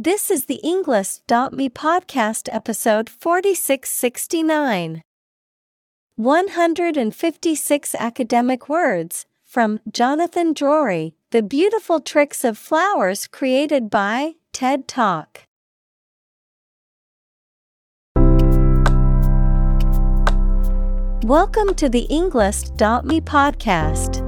This is the Englist.me podcast episode 4669. 156 academic words from Jonathan Drori The Beautiful Tricks of Flowers created by TED Talk. Welcome to the Englist.me podcast.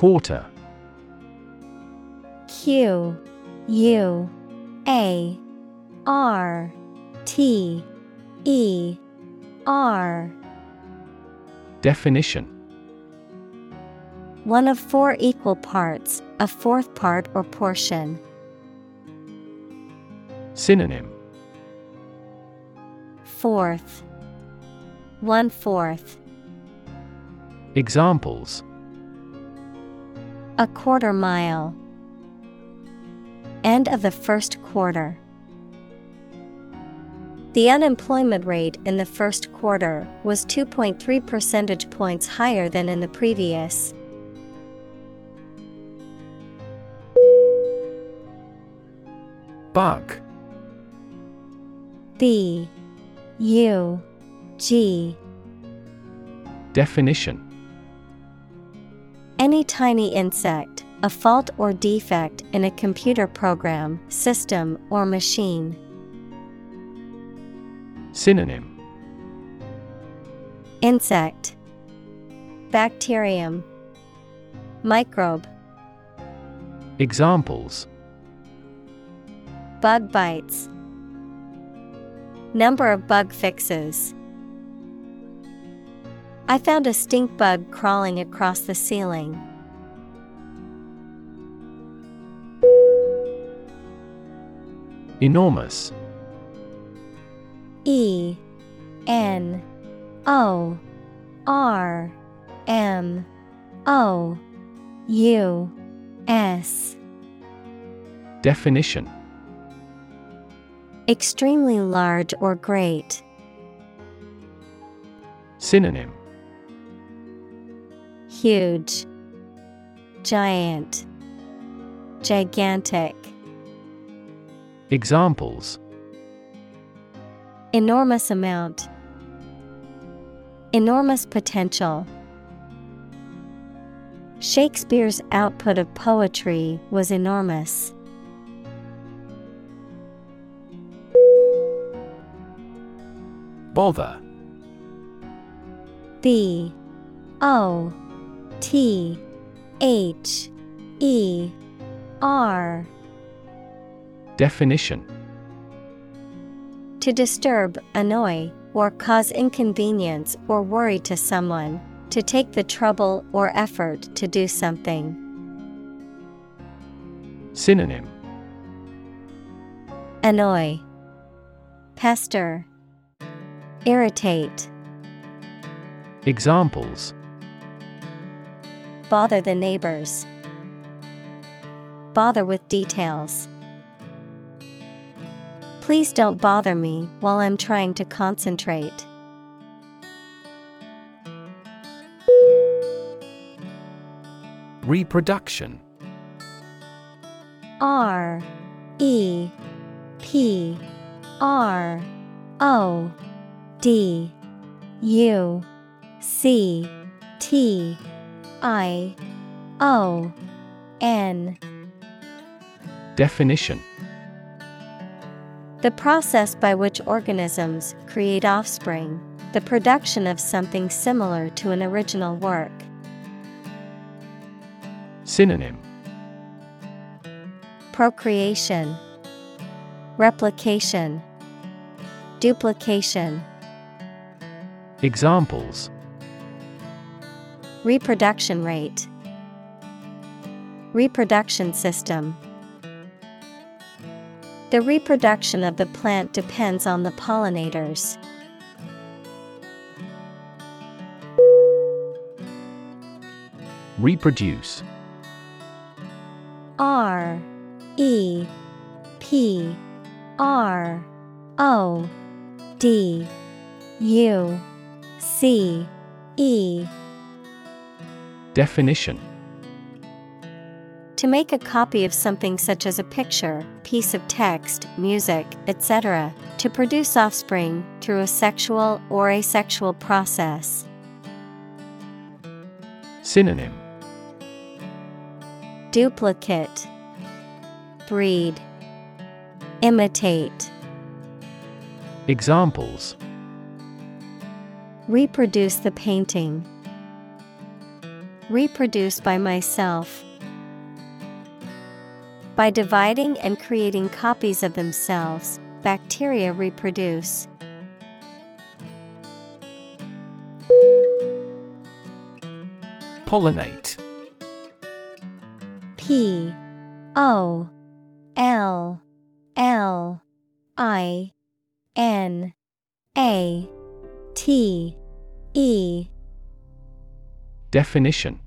Quarter Q U A R T E R Definition One of four equal parts, a fourth part or portion. Synonym Fourth. One fourth. Examples A quarter mile. End of the first quarter. The unemployment rate in the first quarter was 2.3 percentage points higher than in the previous. Bug B U G Definition Any tiny insect, a fault or defect in a computer program, system, or machine. Synonym. Insect. Bacterium. Microbe. Examples. Bug bites. Number of bug fixes I found a stink bug crawling across the ceiling. Enormous E N O R M O U S Definition Extremely large or great. Synonym Huge, Giant, Gigantic. Examples Enormous amount. Enormous potential. Shakespeare's output of poetry was enormous. Bother B O T H E R. Definition. To disturb, annoy, or cause inconvenience or worry to someone, to take the trouble or effort to do something. Synonym. Annoy, Pester, Irritate, Examples Bother the neighbors. Bother with details. Please don't bother me while I'm trying to concentrate. Reproduction R E P R O D U C T I O N. Definition. The process by which organisms create offspring, the production of something similar to an original work. Synonym. Procreation, Replication, Duplication. Examples Reproduction rate, Reproduction system. The reproduction of the plant depends on the pollinators. Reproduce R E P R O D U C E Definition To make a copy of something such as a picture, piece of text, music, etc., to produce offspring through a sexual or asexual process. Synonym Duplicate Breed Imitate Examples Reproduce the painting. Reproduce by myself. By dividing and creating copies of themselves, bacteria reproduce. Pollinate. P. O. L. L. I. N. A. T. E Definition.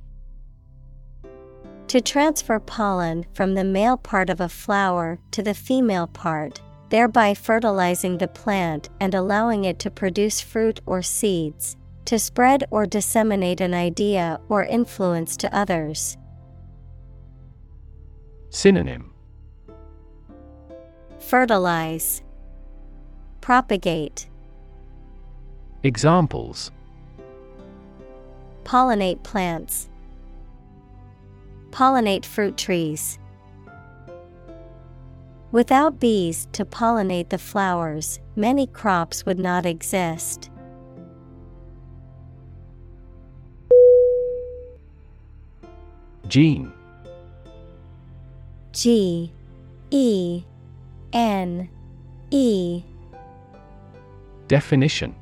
To transfer pollen from the male part of a flower to the female part, thereby fertilizing the plant and allowing it to produce fruit or seeds, to spread or disseminate an idea or influence to others. Synonym. Fertilize, Propagate, Examples Pollinate plants, Pollinate fruit trees. Without bees to pollinate the flowers, many crops would not exist. Gene G E N E Definition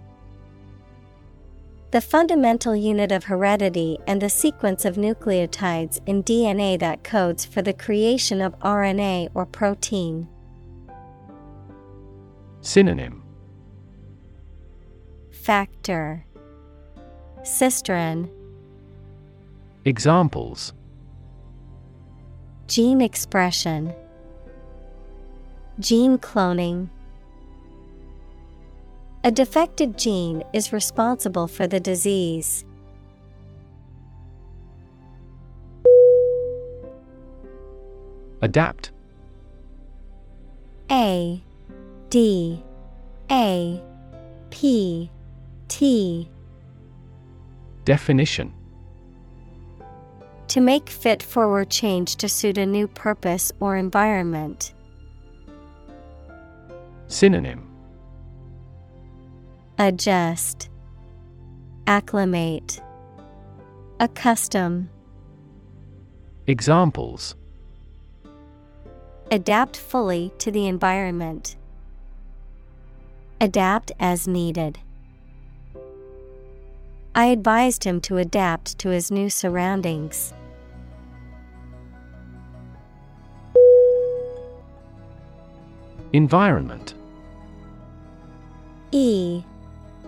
The fundamental unit of heredity and the sequence of nucleotides in DNA that codes for the creation of RNA or protein. Synonym. Factor. Cistron. Examples. Gene expression. Gene cloning A defective gene is responsible for the disease. Adapt A D A P T Definition To make fit for or change to suit a new purpose or environment. Synonym Adjust, Acclimate, Accustom. Examples Adapt fully to the environment. Adapt as needed. I advised him to adapt to his new surroundings. Environment E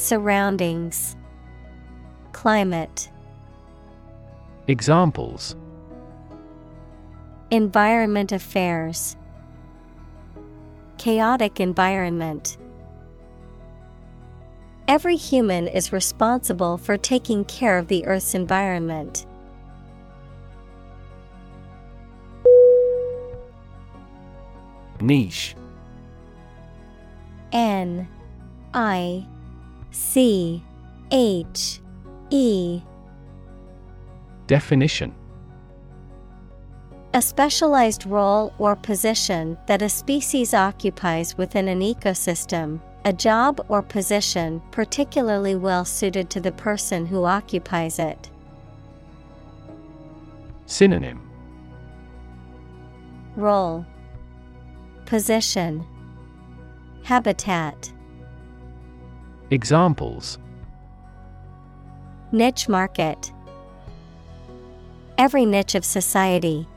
Surroundings, Climate, Examples. Environment affairs, Chaotic environment. Every human is responsible for taking care of the Earth's environment. Niche. N I C H E. Definition. A specialized role or position that a species occupies within an ecosystem, a job or position particularly well suited to the person who occupies it. Synonym. Role. Position. Habitat Examples Niche market Every niche of society.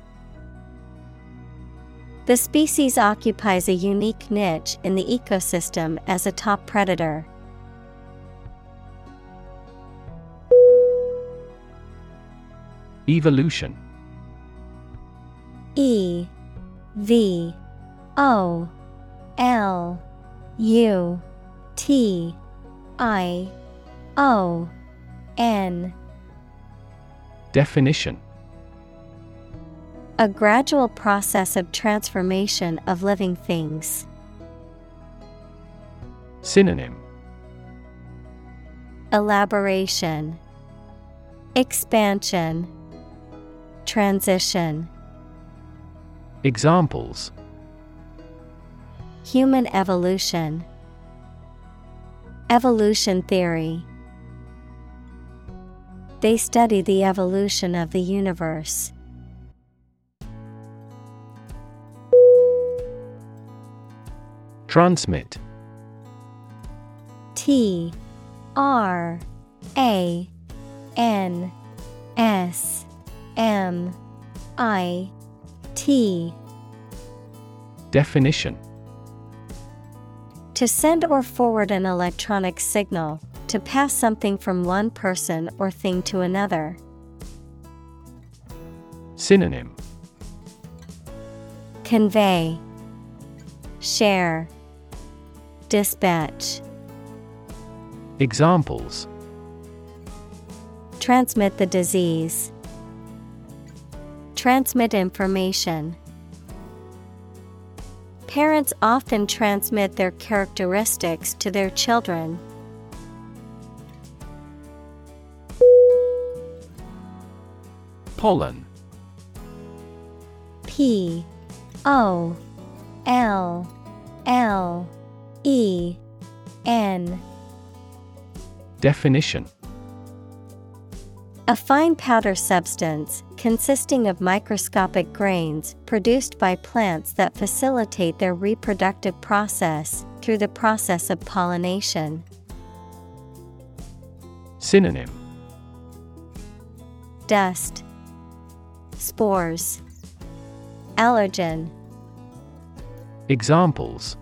The species occupies a unique niche in the ecosystem as a top predator. Evolution E V O L U T I O N. Definition. A gradual process of transformation of living things. Synonym. Elaboration. Expansion. Transition. Examples. Human evolution Evolution theory. They study the evolution of the universe. Transmit. T R A N S M I T. Definition To send or forward an electronic signal, to pass something from one person or thing to another. Synonym Convey Share Dispatch Examples Transmit the disease. Transmit information. Parents often transmit their characteristics to their children. Pollen. P O L L E N. Definition A fine powder substance consisting of microscopic grains produced by plants that facilitate their reproductive process through the process of pollination. Synonym. Dust, Spores, Allergen, Examples.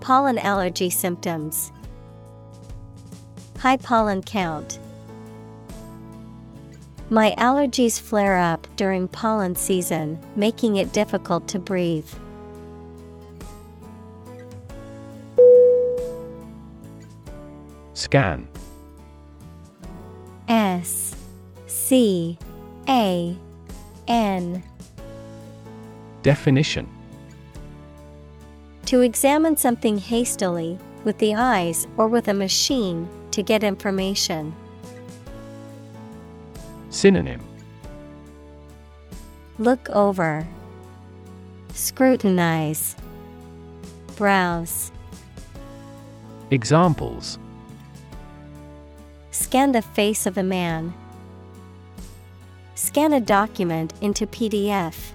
Pollen allergy symptoms, High pollen count. My allergies flare up during pollen season, making it difficult to breathe. Scan S C A N Definition To examine something hastily, with the eyes or with a machine, to get information. Synonym Look over, Scrutinize, Browse. Examples Scan the face of a man. Scan a document into PDF.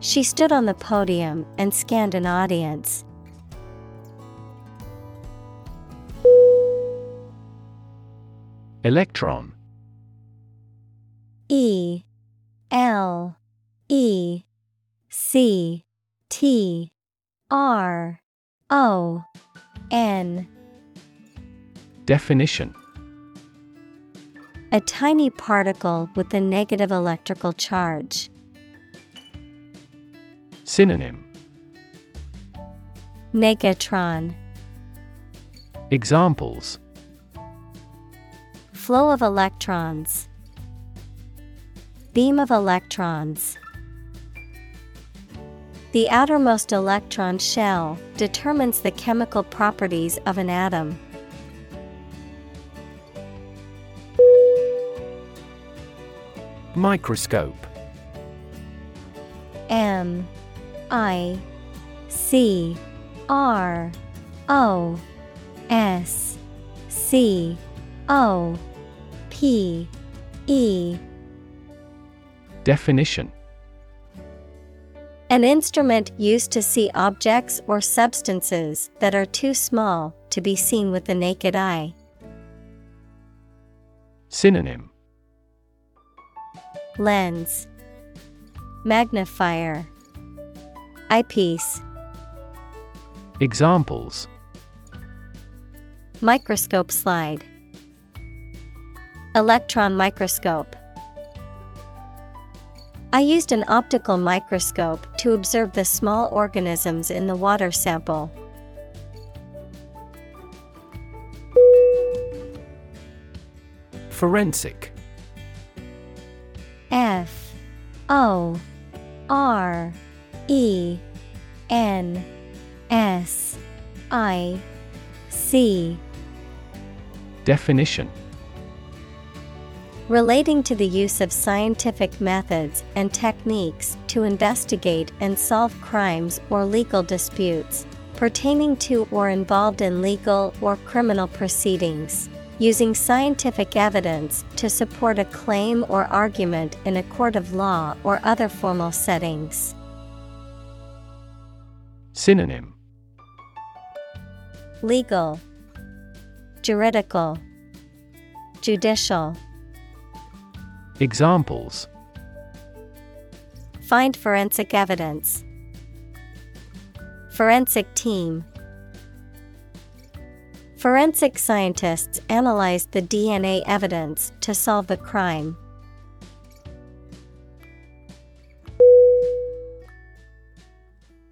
She stood on the podium and scanned an audience. Electron. E L E C T R O N. Definition. A tiny particle with a negative electrical charge. Synonym. Negatron. Examples Flow of electrons, beam of electrons. The outermost electron shell determines the chemical properties of an atom. Microscope M I C R O S C O P E. Definition. An instrument used to see objects or substances that are too small to be seen with the naked eye. Synonym. Lens. Magnifier. Eyepiece. Examples. Microscope slide Electron microscope. I used an optical microscope to observe the small organisms in the water sample. Forensic. F O R E N S I C. Definition Relating to the use of scientific methods and techniques to investigate and solve crimes or legal disputes, pertaining to or involved in legal or criminal proceedings, using scientific evidence to support a claim or argument in a court of law or other formal settings. Synonym Legal, Juridical, Judicial. Examples Find forensic evidence. Forensic team. Forensic scientists analyzed the DNA evidence to solve the crime.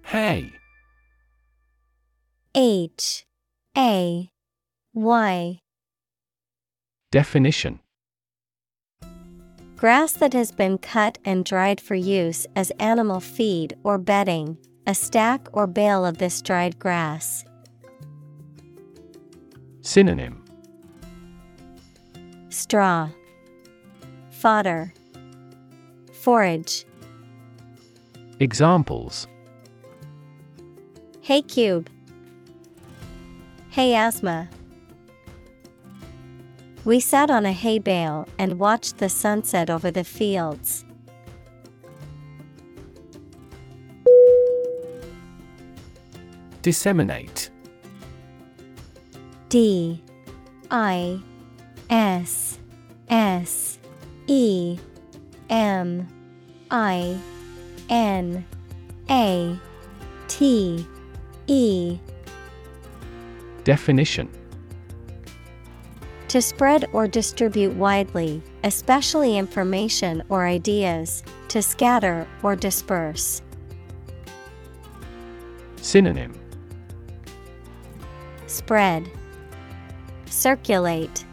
Hay. H A Y Definition Grass that has been cut and dried for use as animal feed or bedding, a stack or bale of this dried grass. Synonym Straw, Fodder, Forage. Examples Hay cube. Hay asthma. We sat on a hay bale and watched the sunset over the fields. Disseminate. D I S S E M I N A T E. Definition To spread or distribute widely, especially information or ideas, to scatter or disperse. Synonym. Spread, Circulate,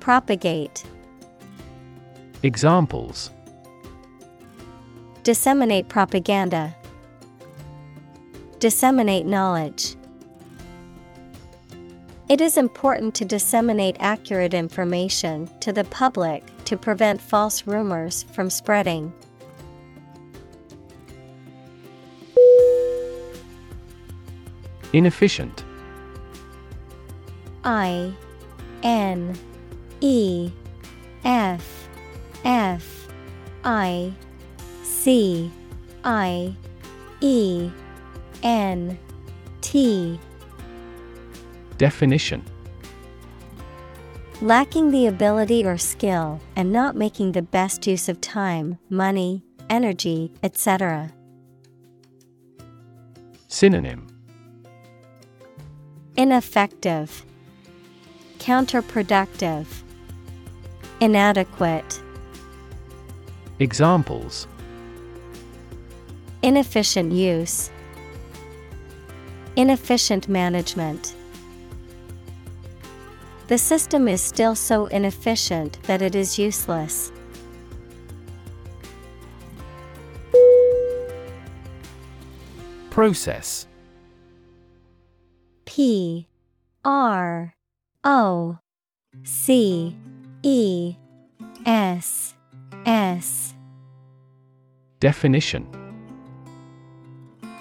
Propagate, Examples. Disseminate propaganda, Disseminate knowledge. It is important to disseminate accurate information to the public to prevent false rumors from spreading. Inefficient I N E F F I C I E N T Definition Lacking the ability or skill and not making the best use of time, money, energy, etc. Synonym Ineffective, Counterproductive, Inadequate, Examples Inefficient use, Inefficient management. The system is still so inefficient that it is useless. Process. P R O C E S S. Definition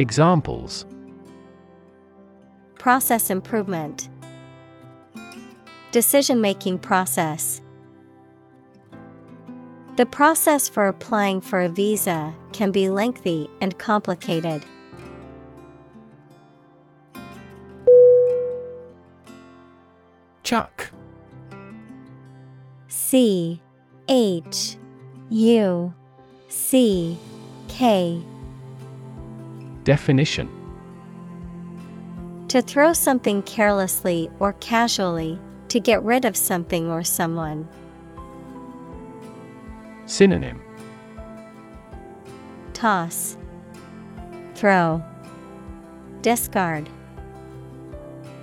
Examples. Process improvement. Decision making process. The process for applying for a visa can be lengthy and complicated. Chuck. C H U C K Definition To throw something carelessly or casually, to get rid of something or someone. Synonym Toss, Throw, Discard.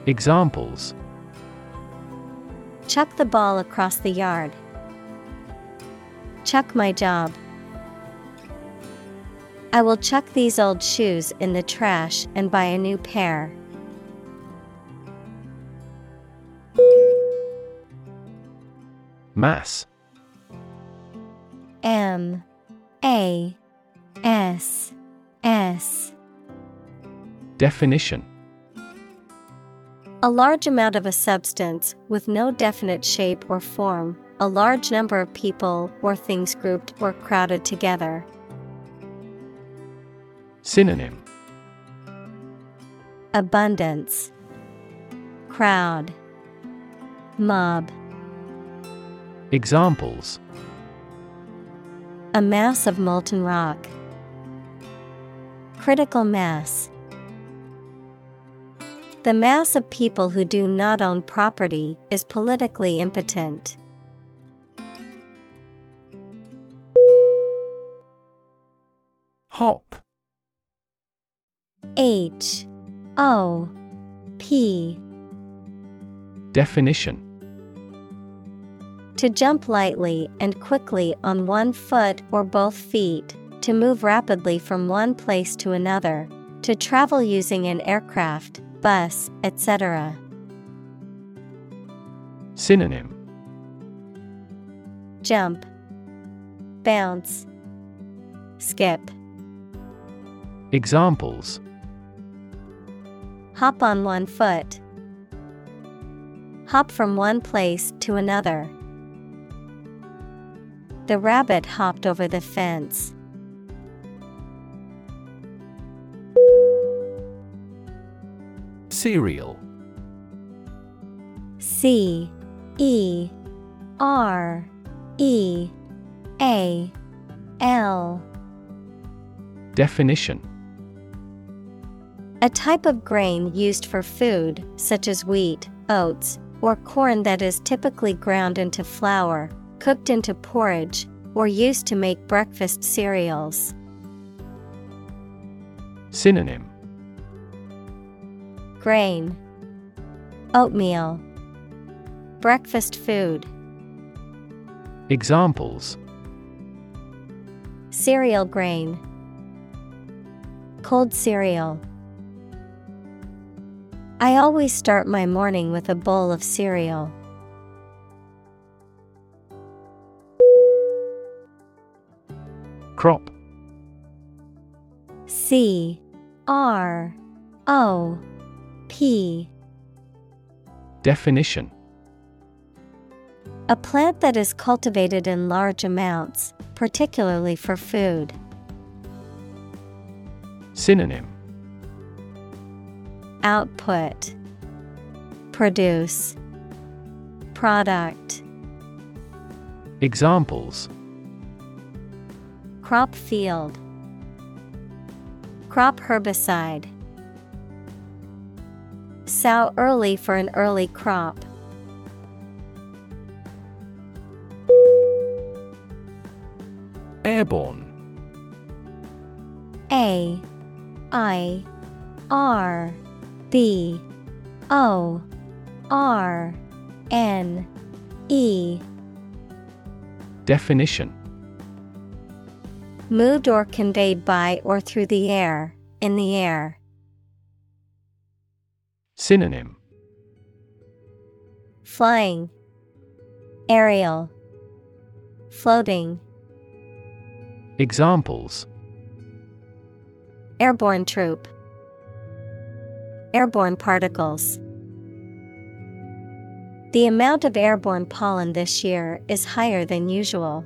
Examples Chuck the ball across the yard. Chuck my job. I will chuck these old shoes in the trash and buy a new pair. Mass. M. A. S. S. Definition. A large amount of a substance with no definite shape or form, a large number of people or things grouped or crowded together. Synonym Abundance, Crowd, Mob. Examples A mass of molten rock. Critical mass. The mass of people who do not own property is politically impotent. Hop H O P. Definition. To jump lightly and quickly on one foot or both feet, to move rapidly from one place to another, to travel using an aircraft, bus, etc. Synonym. Jump, Bounce, Skip. Examples Hop on one foot. Hop from one place to another. The rabbit hopped over the fence. Cereal C E R E A L Definition A type of grain used for food, such as wheat, oats, or corn that is typically ground into flour, cooked into porridge, or used to make breakfast cereals. Synonym. Grain, Oatmeal, Breakfast food, Examples. Cereal grain, Cold cereal. I always start my morning with a bowl of cereal. Crop. C. R. O. P. Definition. A plant that is cultivated in large amounts, particularly for food. Synonym Output Produce Product. Examples. Crop field Crop herbicide. Sow early for an early crop. Airborne. A I R B O R N E. Definition. Moved or conveyed by or through the air, in the air. Synonym. Flying, Aerial, Floating. Examples. Airborne troop, Airborne particles. The amount of airborne pollen this year is higher than usual.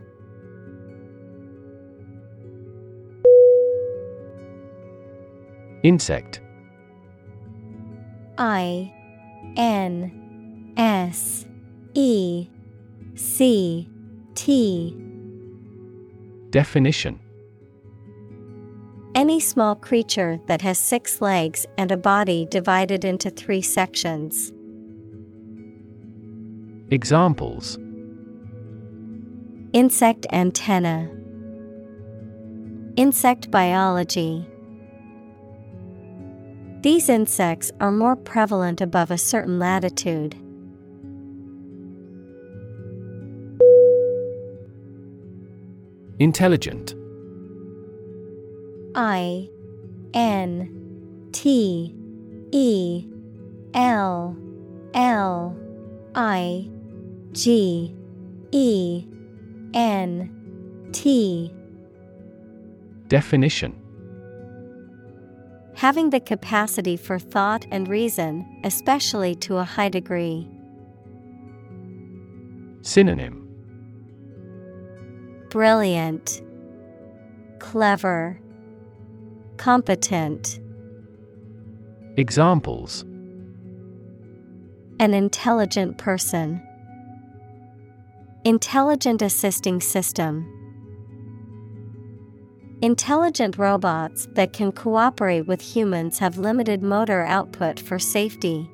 Insect I N S E C T Definition Any small creature that has six legs and a body divided into three sections. Examples Insect antenna, Insect biology. These insects are more prevalent above a certain latitude. Intelligent I N T E L L I G E N T. Definition. Having the capacity for thought and reason, especially to a high degree. Synonym. Brilliant, Clever, Competent. Examples An intelligent person. Intelligent assisting system. Intelligent robots that can cooperate with humans have limited motor output for safety.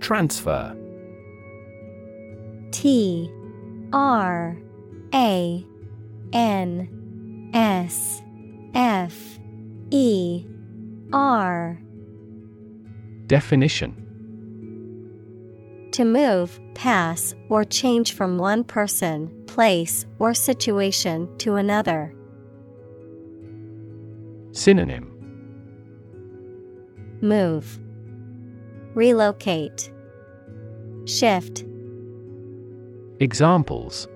Transfer T R A N S F E R. Definition. To move, pass, or change from one person, place, or situation to another. Synonym. Move, Relocate, Shift, Examples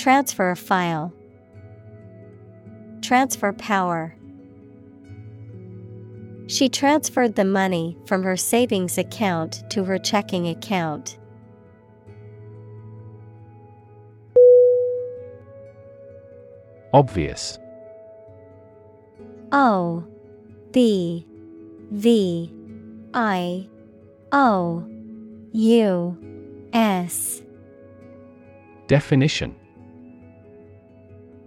Transfer a file, Transfer power. She transferred the money from her savings account to her checking account. Obvious O B V I O U S Definition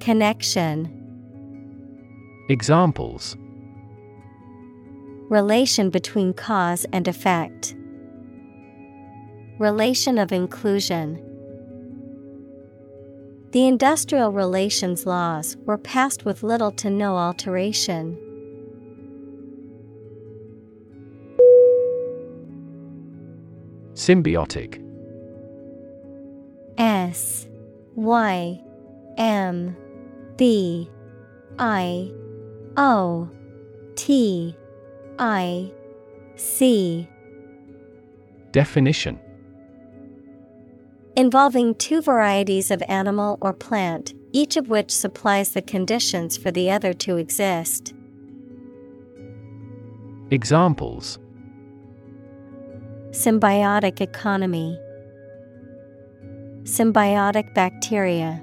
Connection, Examples relation between cause and effect, relation of inclusion. The industrial relations laws were passed with little to no alteration. Symbiotic S Y M B I O T I C Definition Involving two varieties of animal or plant, each of which supplies the conditions for the other to exist. Examples Symbiotic economy, Symbiotic bacteria.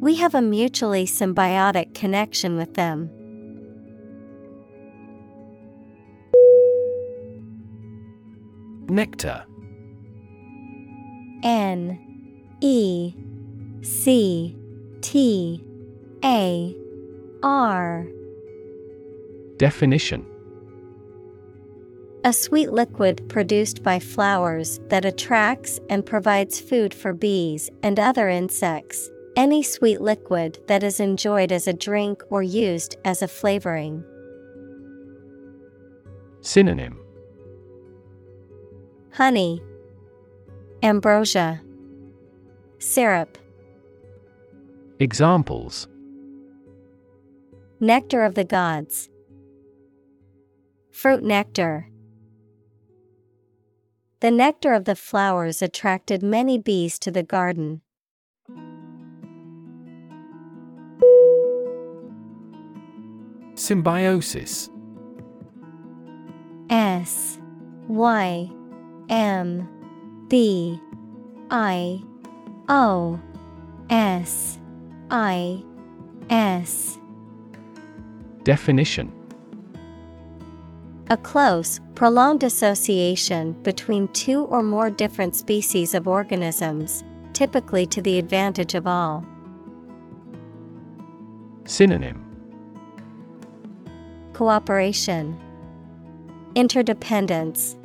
We have a mutually symbiotic connection with them. Nectar N E C T A R Definition A sweet liquid produced by flowers that attracts and provides food for bees and other insects. Any sweet liquid that is enjoyed as a drink or used as a flavoring. Synonym Honey, Ambrosia, Syrup, Examples Nectar of the Gods, Fruit nectar. The nectar of the flowers attracted many bees to the garden. Symbiosis. S Y M B I O S I S. Definition. A close, prolonged association between two or more different species of organisms, typically to the advantage of all. Synonym Cooperation, Interdependence,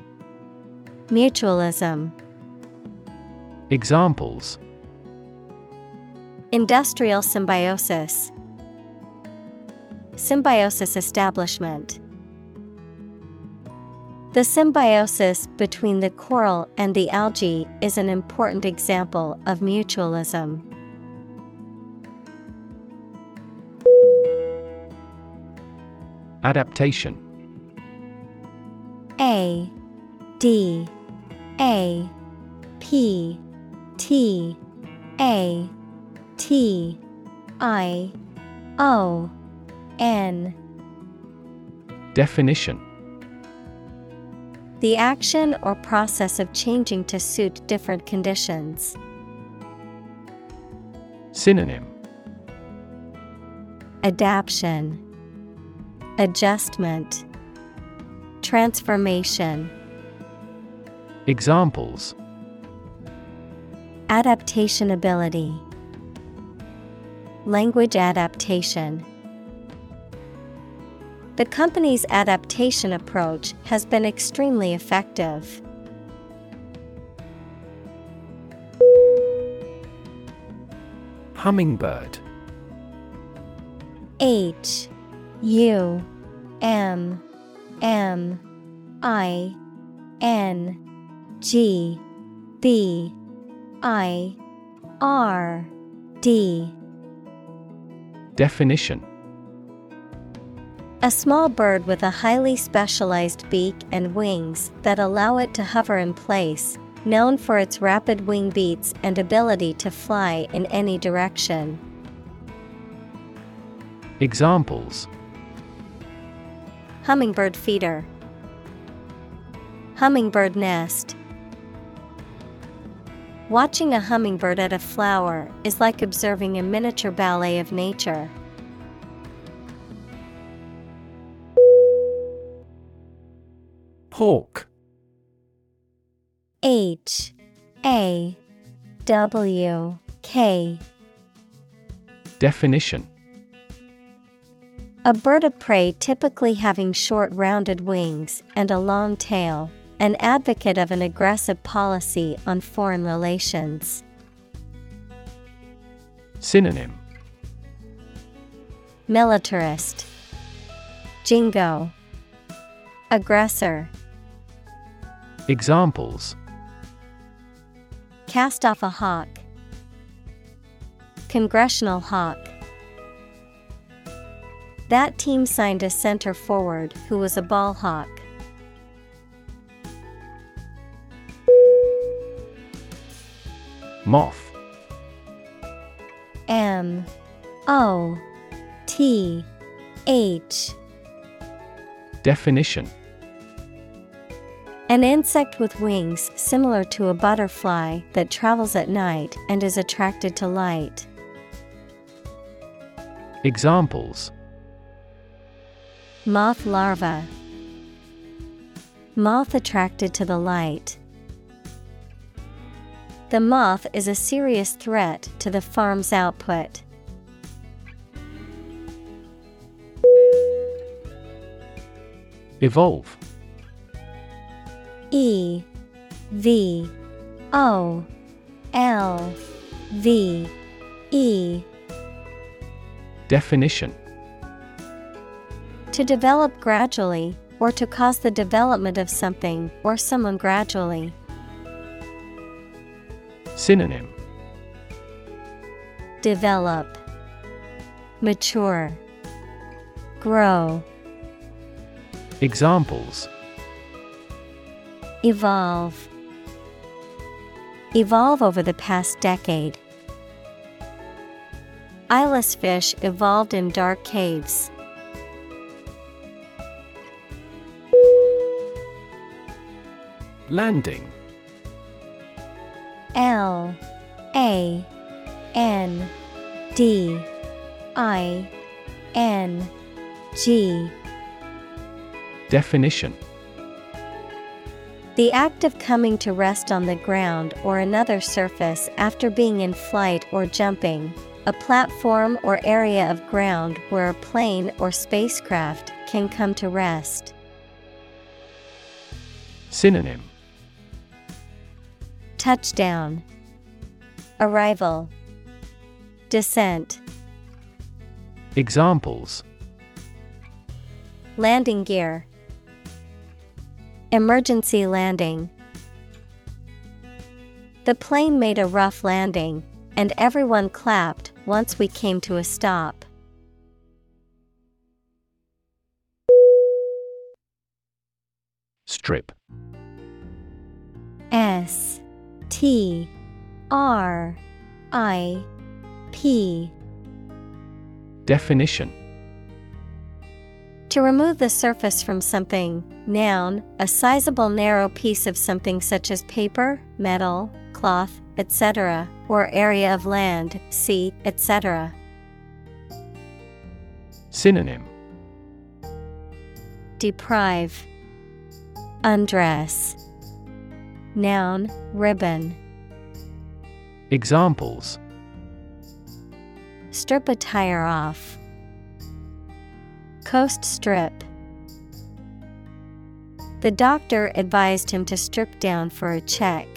Mutualism. Examples Industrial symbiosis, Symbiosis establishment. The symbiosis between the coral and the algae is an important example of mutualism. Adaptation. A D A P T A T I O N. Definition. The action or process of changing to suit different conditions. Synonym. Adaption, Adjustment, Transformation. Examples Adaptation ability, Language adaptation. The company's adaptation approach has been extremely effective. Hummingbird H U M M I N G B I R D. Definition. A small bird with a highly specialized beak and wings that allow it to hover in place, known for its rapid wing beats and ability to fly in any direction. Examples Hummingbird feeder, Hummingbird nest. Watching a hummingbird at a flower is like observing a miniature ballet of nature. Hawk H A W K Definition A bird of prey typically having short rounded wings and a long tail, an advocate of an aggressive policy on foreign relations. Synonym Militarist Jingo Aggressor Examples Cast off a hawk. Congressional hawk. That team signed a center forward who was a ball hawk. Moth M O T H Definition An insect with wings similar to a butterfly that travels at night and is attracted to light. Examples Moth larva. Moth attracted to the light. The moth is a serious threat to the farm's output. Evolve E V O L V E Definition To develop gradually, or to cause the development of something or someone gradually. Synonym Develop, Mature, Grow. Examples Evolve. Evolve over the past decade. Eyeless fish evolved in dark caves. Landing. L A N D I N G. Definition. The act of coming to rest on the ground or another surface after being in flight or jumping, a platform or area of ground where a plane or spacecraft can come to rest. Synonym Touchdown, Arrival, Descent, Examples. Landing gear, Emergency landing. The plane made a rough landing, and everyone clapped once we came to a stop. Strip. S T R I P Definition To remove the surface from something, noun, a sizable narrow piece of something such as paper, metal, cloth, etc., or area of land, sea, etc. Synonym Deprive, Undress. Noun, ribbon. Examples Strip a tire off. Coast strip. The doctor advised him to strip down for a check.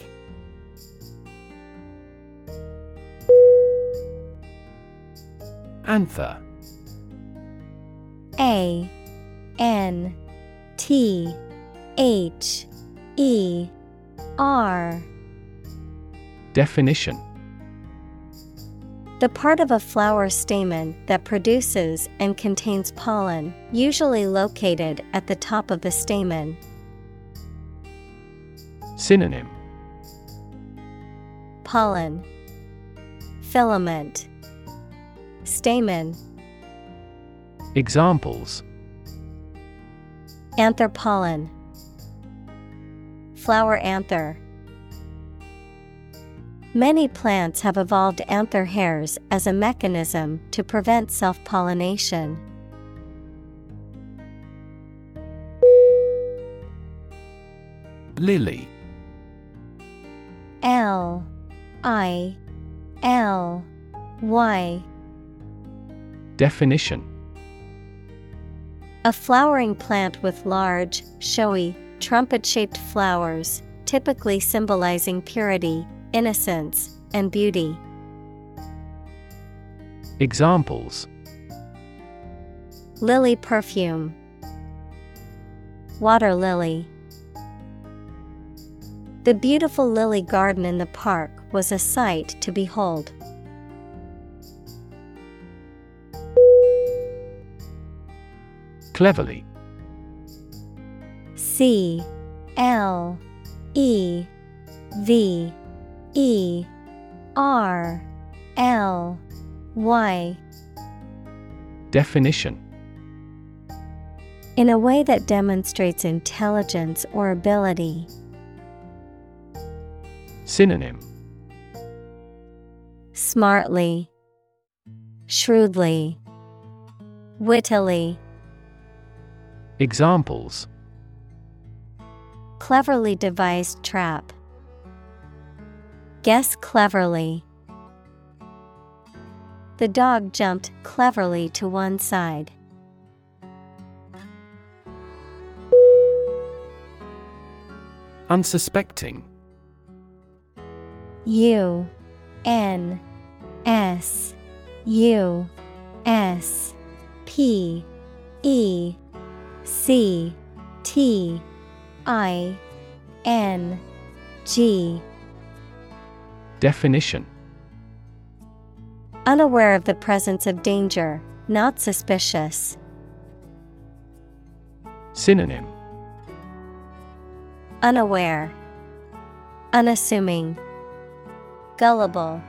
Anther A N T H E R Definition. The part of a flower stamen that produces and contains pollen, usually located at the top of the stamen. Synonym. Pollen. Filament. Stamen. Examples. Anther pollen Flower anther. Many plants have evolved anther hairs as a mechanism to prevent self pollination. Lily. L. I. L. Y. Definition. A flowering plant with large, showy, trumpet shaped flowers, typically symbolizing purity, innocence, and beauty. Examples Lily perfume, Water lily. The beautiful lily garden in the park was a sight to behold. Cleverly C L E V E R L Y. Definition. In a way that demonstrates intelligence or ability. Synonym. Smartly, shrewdly, wittily. Examples Cleverly devised trap. Guess cleverly. The dog jumped cleverly to one side. Unsuspecting U N S U S P E C T I N G. Definition. Unaware of the presence of danger, not suspicious. Synonym. Unaware, Unassuming, Gullible,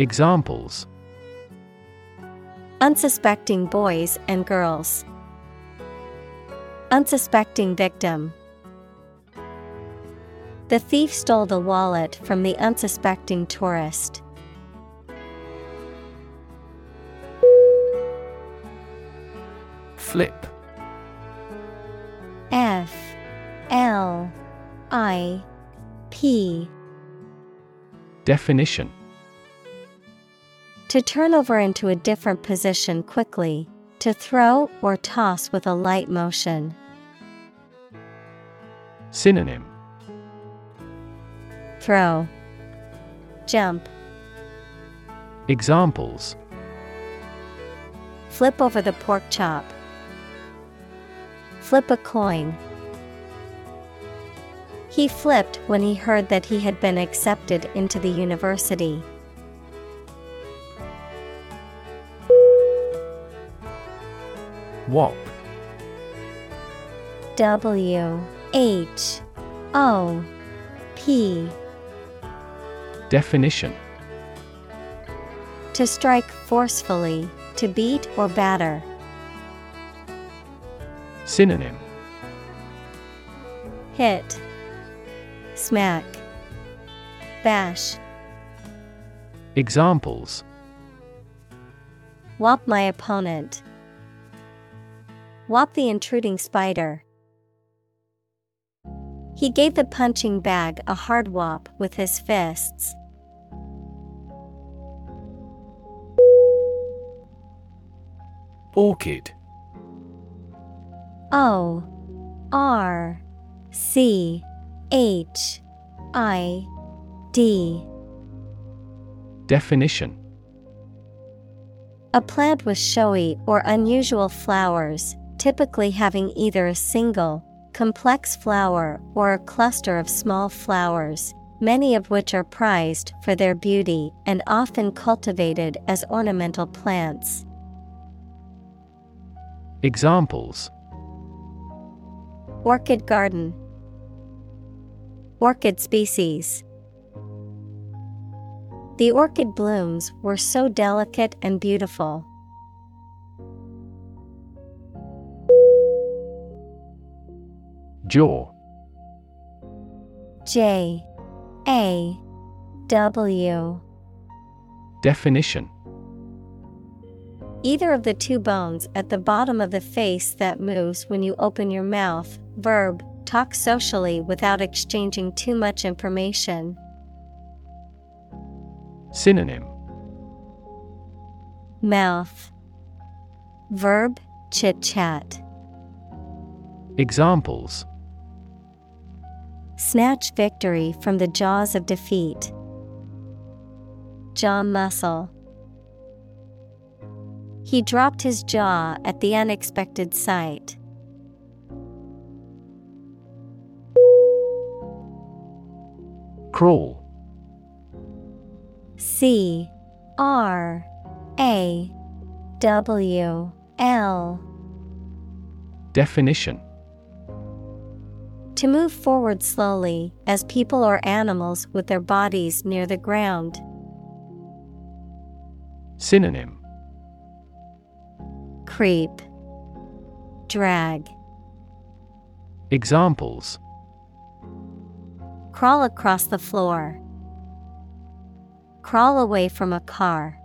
Examples. Unsuspecting boys and girls. Unsuspecting victim. The thief stole the wallet from the unsuspecting tourist. Flip F L I P Definition To turn over into a different position quickly, to throw or toss with a light motion. Synonym Throw, Jump, Examples Flip over the pork chop. Flip a coin. He flipped when he heard that he had been accepted into the university. Whop W H O P Definition To strike forcefully, to beat or batter. Synonym Hit, Smack, Bash. Examples Whop my opponent. Whop the intruding spider. He gave the punching bag a hard whop with his fists. Orchid O R C H I D. Definition A plant with showy or unusual flowers, typically having either a single, complex flower or a cluster of small flowers, many of which are prized for their beauty and often cultivated as ornamental plants. Examples Orchid garden, Orchid species. The orchid blooms were so delicate and beautiful. Jaw J A W Definition Either of the two bones at the bottom of the face that moves when you open your mouth. Verb, talk socially without exchanging too much information. Synonym Mouth. Verb chit chat. Examples Snatch victory from the jaws of defeat. Jaw muscle. He dropped his jaw at the unexpected sight. Crawl C. R. A. W. L. Definition To move forward slowly, as people or animals with their bodies near the ground. Synonym Creep Drag Examples Crawl across the floor. Crawl away from a car.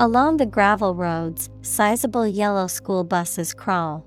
Along the gravel roads, sizable yellow school buses crawl.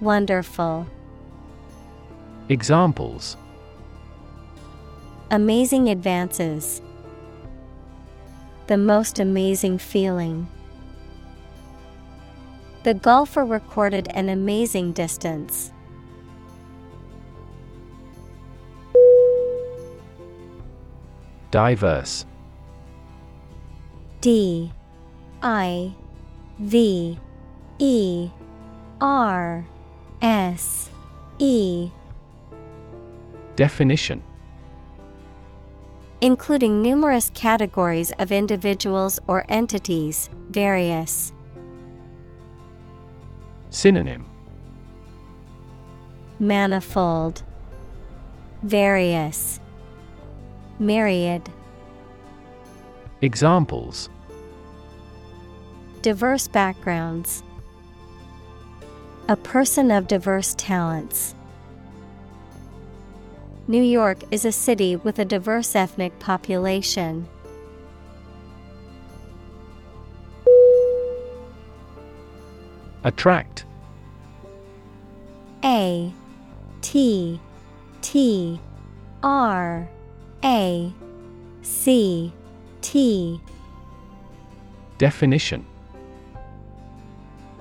Wonderful. Examples Amazing advances. The most amazing feeling. The golfer recorded an amazing distance. Diverse D I V E R S E Definition Including numerous categories of individuals or entities, various. Synonym Manifold, Various, Myriad. Examples Diverse backgrounds. A person of diverse talents. New York is a city with a diverse ethnic population. Attract A T T R A C T Definition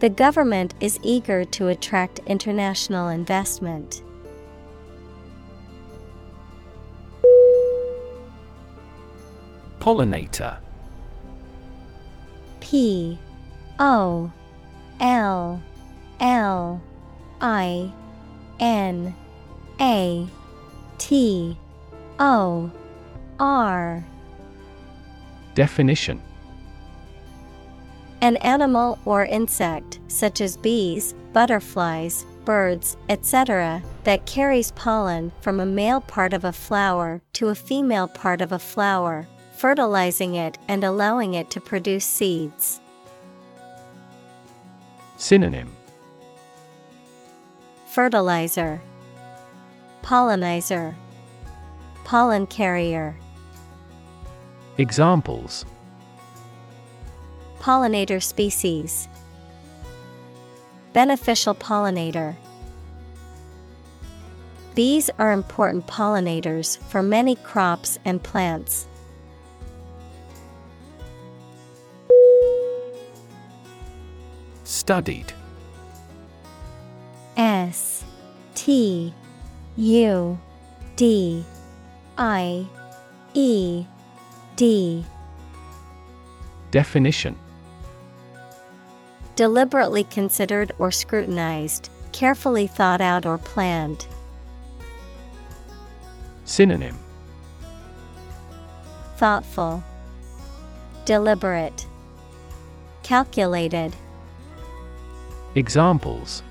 The government is eager to attract international investment. Pollinator. P O L L I N A T O R. Definition An animal or insect, such as bees, butterflies, birds, etc., that carries pollen from a male part of a flower to a female part of a flower, fertilizing it and allowing it to produce seeds. Synonym Fertilizer, Pollinizer, Pollen carrier. Examples Pollinator species. Beneficial pollinator. Bees are important pollinators for many crops and plants. Studied S T U D I E D. Definition Deliberately considered or scrutinized, carefully thought out or planned. Synonym Thoughtful, Deliberate, Calculated. Examples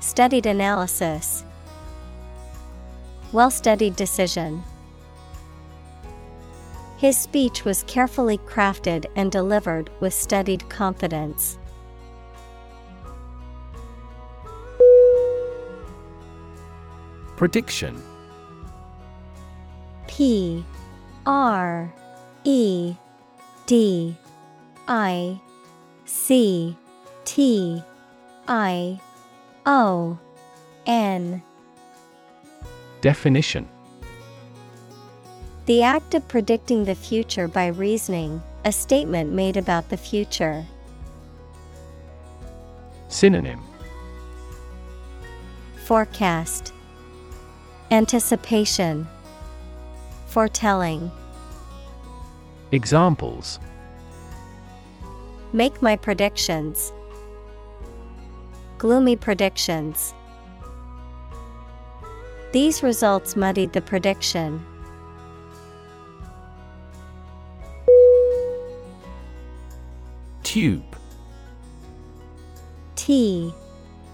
Studied analysis, Well studied decision. His speech was carefully crafted and delivered with studied confidence. Prediction. P R E D I C T I O N. Definition The act of predicting the future by reasoning, a statement made about the future. Synonym Forecast Anticipation Foretelling Examples Make my predictions. Gloomy predictions. These results muddied the prediction. Tube. T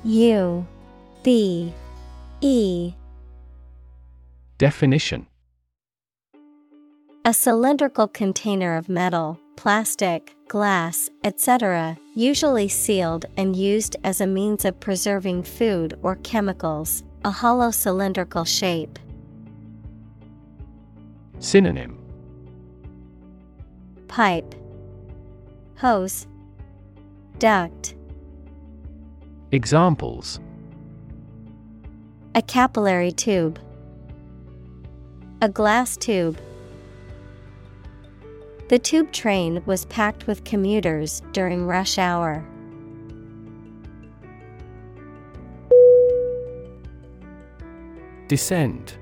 U B E. Definition. A cylindrical container of metal, plastic, glass, etc., usually sealed and used as a means of preserving food or chemicals, a hollow cylindrical shape. Synonym. Pipe, Hose, Duct. Examples A capillary tube. A glass tube. The tube train was packed with commuters during rush hour. Descend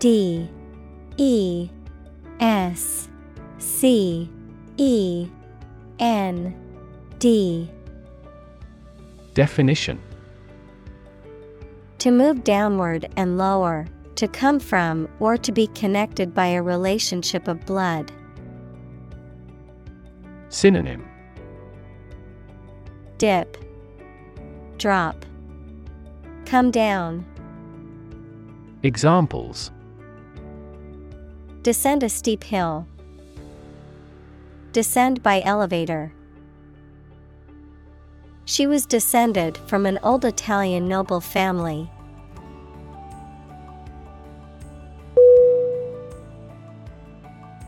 D E S C E N D. Definition. To move downward and lower, to come from or to be connected by a relationship of blood. Synonym. Dip, Drop, Come down, Examples. Descend a steep hill, Descend by elevator. She was descended from an old Italian noble family.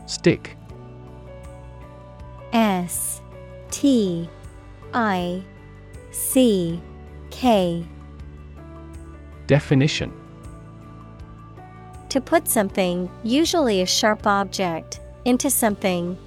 Stick S T I C K Definition To put something, usually a sharp object, into something,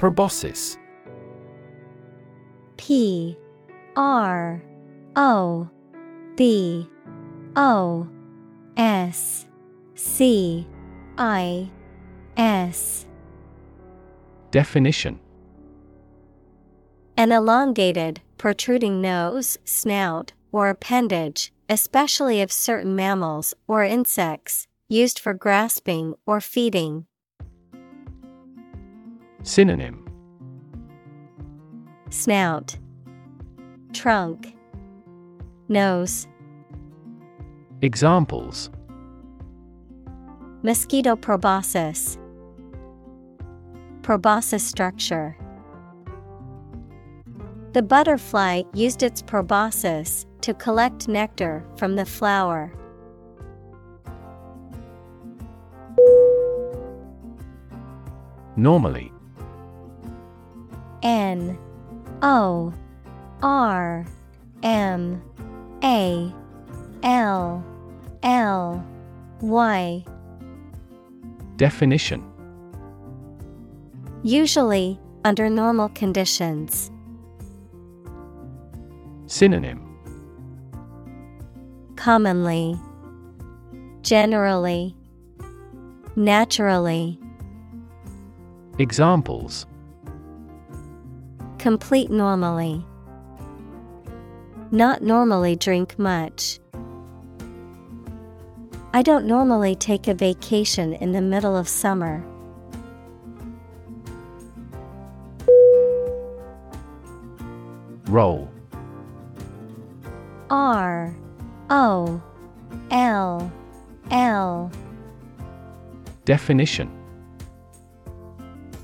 Proboscis. P R O B O S C I S. Definition. An elongated, protruding nose, snout, or appendage, especially of certain mammals or insects, used for grasping or feeding. Synonym Snout, Trunk, Nose. Examples Mosquito proboscis. Proboscis structure. The butterfly used its proboscis to collect nectar from the flower. Normally. N O R M A L L Y. Definition Usually, under normal conditions. Synonym Commonly, Generally, Naturally. Examples Complete normally. Not normally drink much. I don't normally take a vacation in the middle of summer. Roll R O L L Definition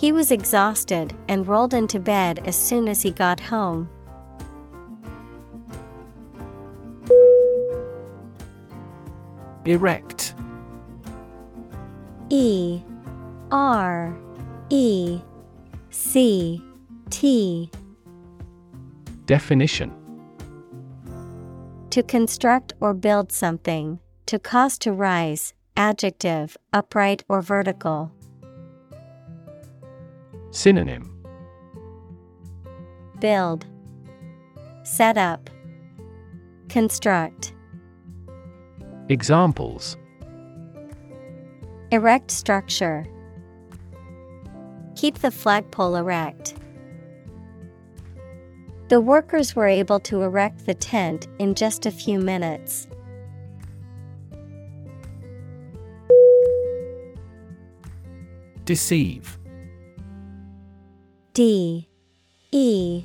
He was exhausted and rolled into bed as soon as he got home. Erect E R E C T Definition To construct or build something, to cause to rise, adjective, upright or vertical. Synonym Build, Set up, Construct. Examples Erect structure. Keep the flagpole erect. The workers were able to erect the tent in just a few minutes. Deceive D E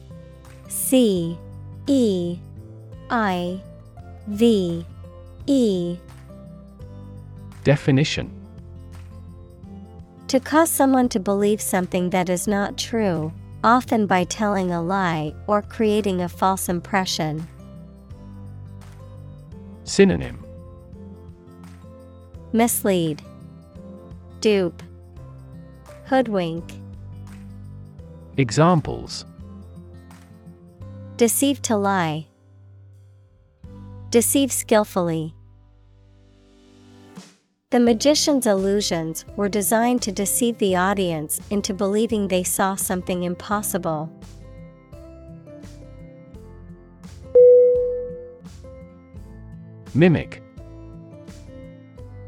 C E I V E. Definition. To cause someone to believe something that is not true, often by telling a lie or creating a false impression. Synonym. Mislead, Dupe, Hoodwink, Examples Deceive to lie, Deceive skillfully. The magician's illusions were designed to deceive the audience into believing they saw something impossible. Mimic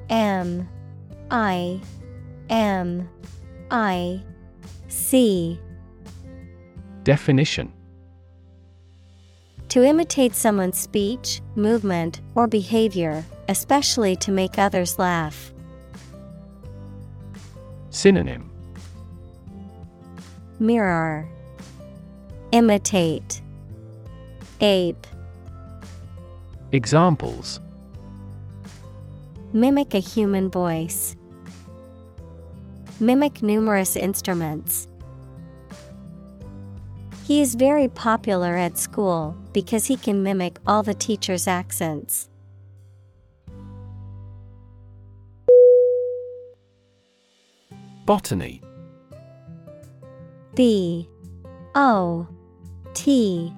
M I M I C Definition To imitate someone's speech, movement, or behavior, especially to make others laugh. Synonym Mirror Imitate Ape Examples Mimic a human voice. Mimic numerous instruments. He is very popular at school because he can mimic all the teachers' accents. Botany B O T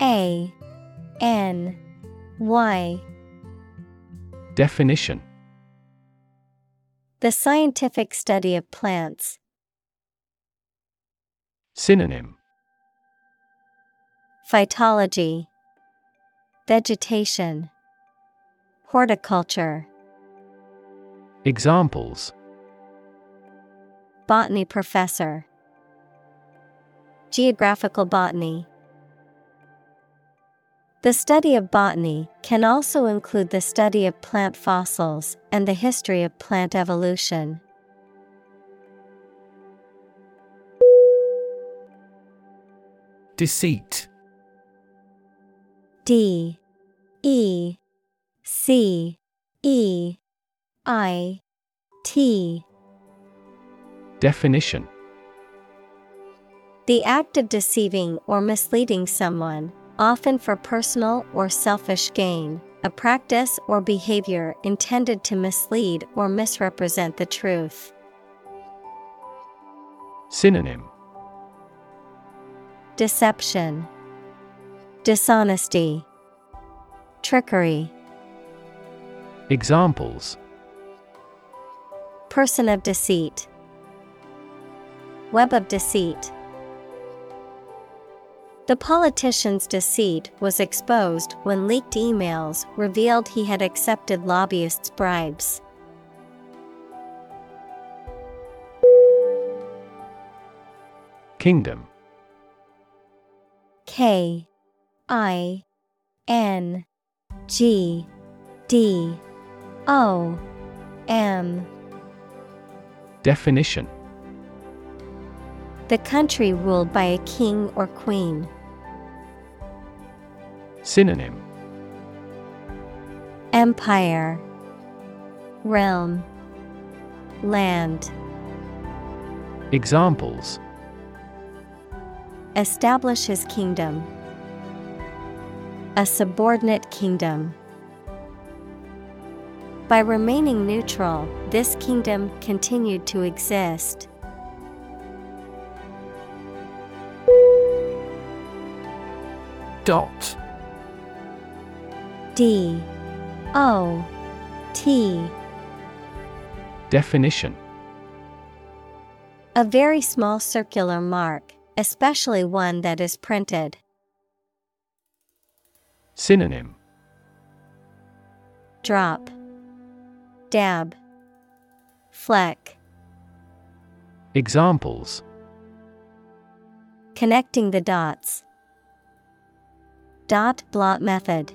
A N Y Definition The scientific study of plants. Synonym Phytology Vegetation Horticulture. Examples. Botany professor. Geographical botany. The study of botany can also include the study of plant fossils and the history of plant evolution. Deceit D E C E I T. Definition. The act of deceiving or misleading someone, often for personal or selfish gain, a practice or behavior intended to mislead or misrepresent the truth. Synonym. Deception, Dishonesty, Trickery. Examples Person of deceit, Web of deceit. The politician's deceit was exposed when leaked emails revealed he had accepted lobbyists' bribes. Kingdom K I N G D O M. Definition. The country ruled by a king or queen. Synonym. Empire. Realm. Land. Examples. Establish his kingdom. A subordinate kingdom. By remaining neutral, this kingdom continued to exist. Dot D O T Definition A very small circular mark, especially one that is printed. Synonym Drop, Dab, Fleck. Examples Connecting the dots. Dot blot method.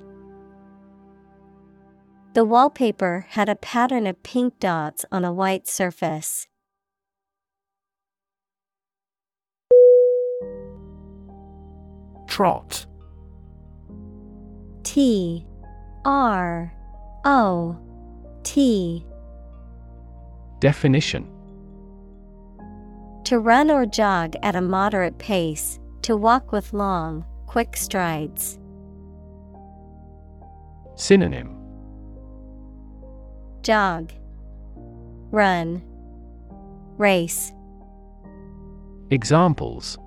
The wallpaper had a pattern of pink dots on a white surface. Trot T R O T Definition To run or jog at a moderate pace, to walk with long, quick strides. Synonym Jog, Run, Race. Examples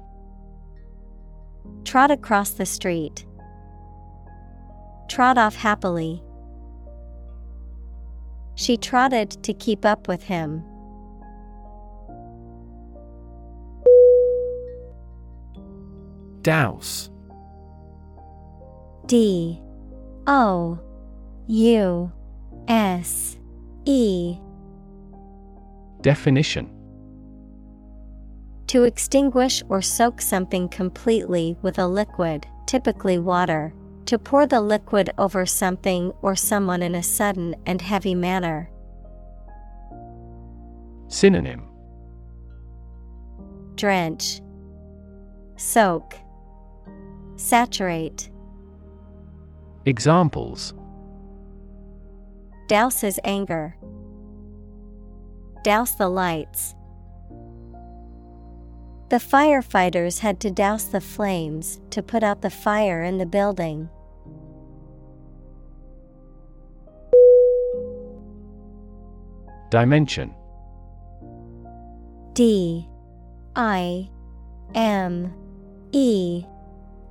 Trot across the street. Trot off happily. She trotted to keep up with him. Douse. D. O. U. S. E. Definition. To extinguish or soak something completely with a liquid, typically water. To pour the liquid over something or someone in a sudden and heavy manner. Synonym Drench, Soak, Saturate. Examples Douse his anger. Douse the lights. The firefighters had to douse the flames to put out the fire in the building. Dimension. D I M E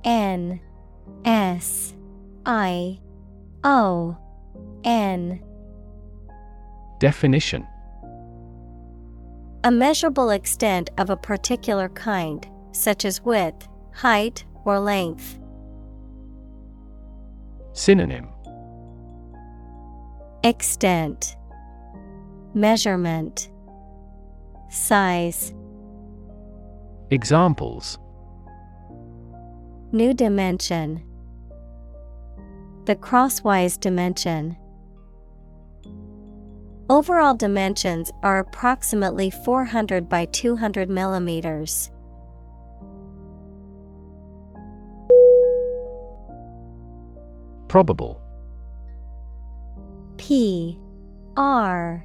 N S I O N. Definition. A measurable extent of a particular kind, such as width, height, or length. Synonym. Extent Measurement Size Examples New dimension the crosswise dimension. Overall dimensions are approximately 400 by 200 millimeters. Probable. P R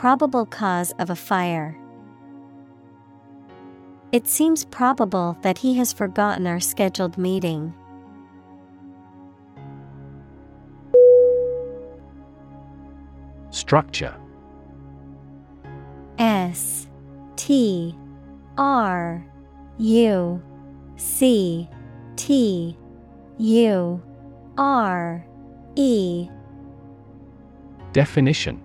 Probable cause of a fire. It seems probable that he has forgotten our scheduled meeting. Structure S T R U C T U R E Definition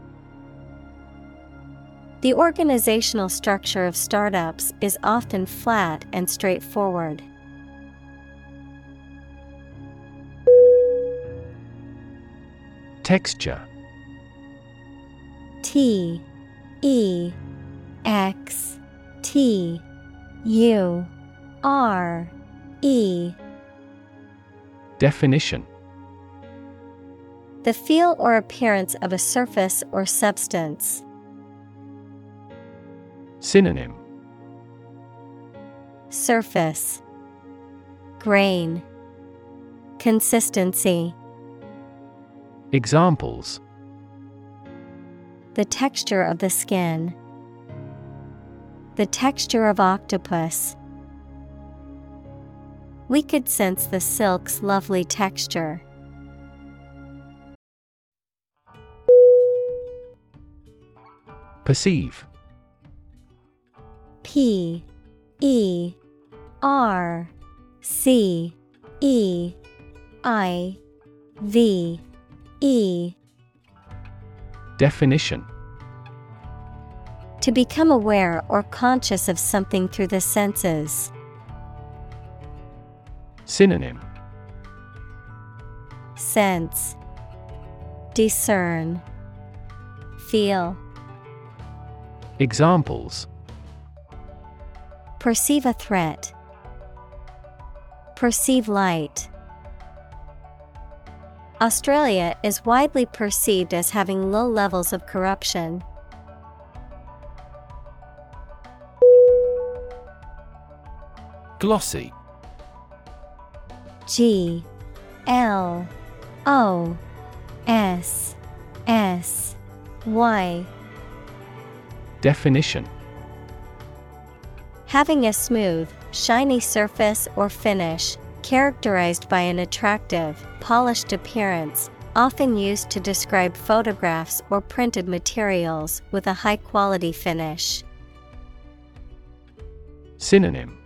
The organizational structure of startups is often flat and straightforward. Texture T E X T U R E Definition The feel or appearance of a surface or substance. Synonym Surface Grain Consistency Examples The texture of the skin. The texture of octopus. We could sense the silk's lovely texture. Perceive P E R C E I V E. Definition. To become aware or conscious of something through the senses. Synonym. Sense. Discern. Feel. Examples Perceive a threat. Perceive light. Australia is widely perceived as having low levels of corruption. Glossy G L O S S Y Definition Having a smooth, shiny surface or finish, characterized by an attractive, polished appearance, often used to describe photographs or printed materials with a high quality finish. Synonym.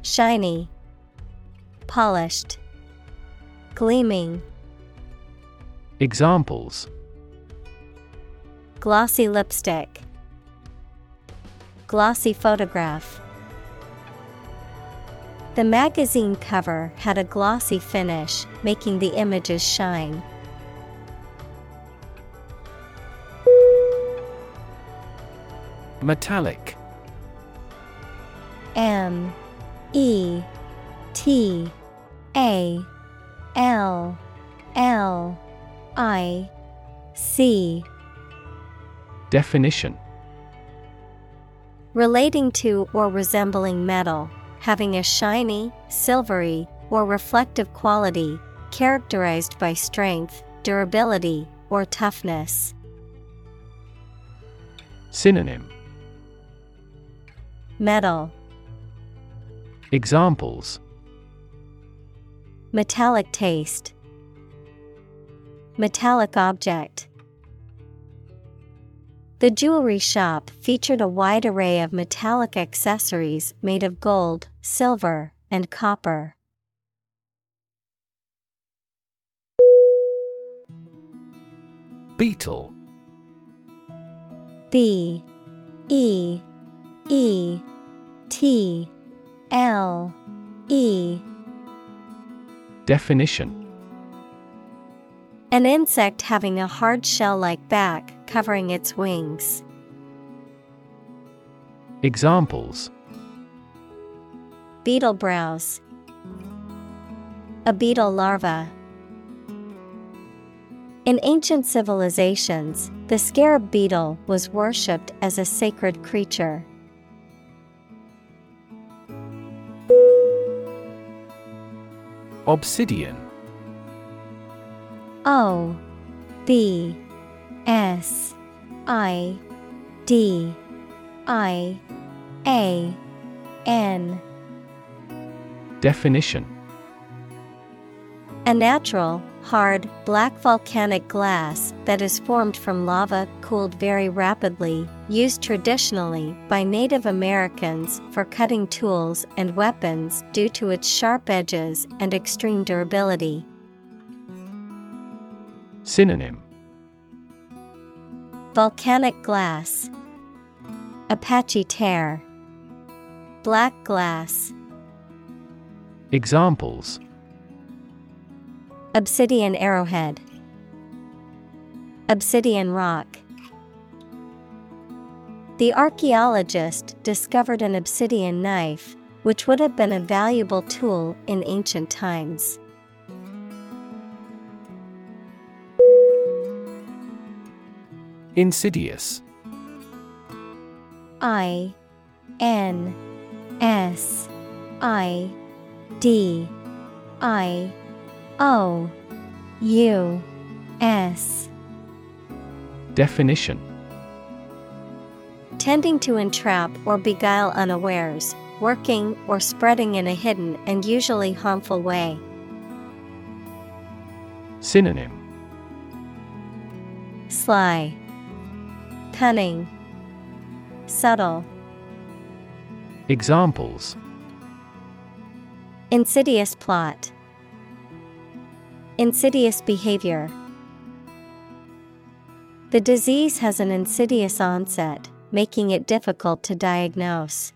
Shiny, polished, gleaming, Examples. Glossy lipstick, glossy photograph. The magazine cover had a glossy finish, making the images shine. Metallic. M. E. T. A. L. L. I. C. Definition Relating to or resembling metal, having a shiny, silvery, or reflective quality, characterized by strength, durability, or toughness. Synonym Metal, Examples metallic taste, metallic object. The jewelry shop featured a wide array of metallic accessories made of gold, silver, and copper. Beetle. B E E T L E. Definition. An insect having a hard shell like back covering its wings. Examples Beetle browse. A beetle larva. In ancient civilizations, the scarab beetle was worshipped as a sacred creature. Obsidian O B S I D I A N. Definition. A natural, hard, black volcanic glass that is formed from lava cooled very rapidly, used traditionally by Native Americans for cutting tools and weapons due to its sharp edges and extreme durability. Synonym Volcanic glass, Apache tear, Black glass. Examples Obsidian arrowhead. Obsidian rock. The archaeologist discovered an obsidian knife, which would have been a valuable tool in ancient times. Insidious. I N S I D I O U S. Definition. Tending to entrap or beguile unawares, working or spreading in a hidden and usually harmful way. Synonym. Sly, Cunning, Subtle, Examples. Insidious plot, Insidious behavior. The disease has an insidious onset, making it difficult to diagnose.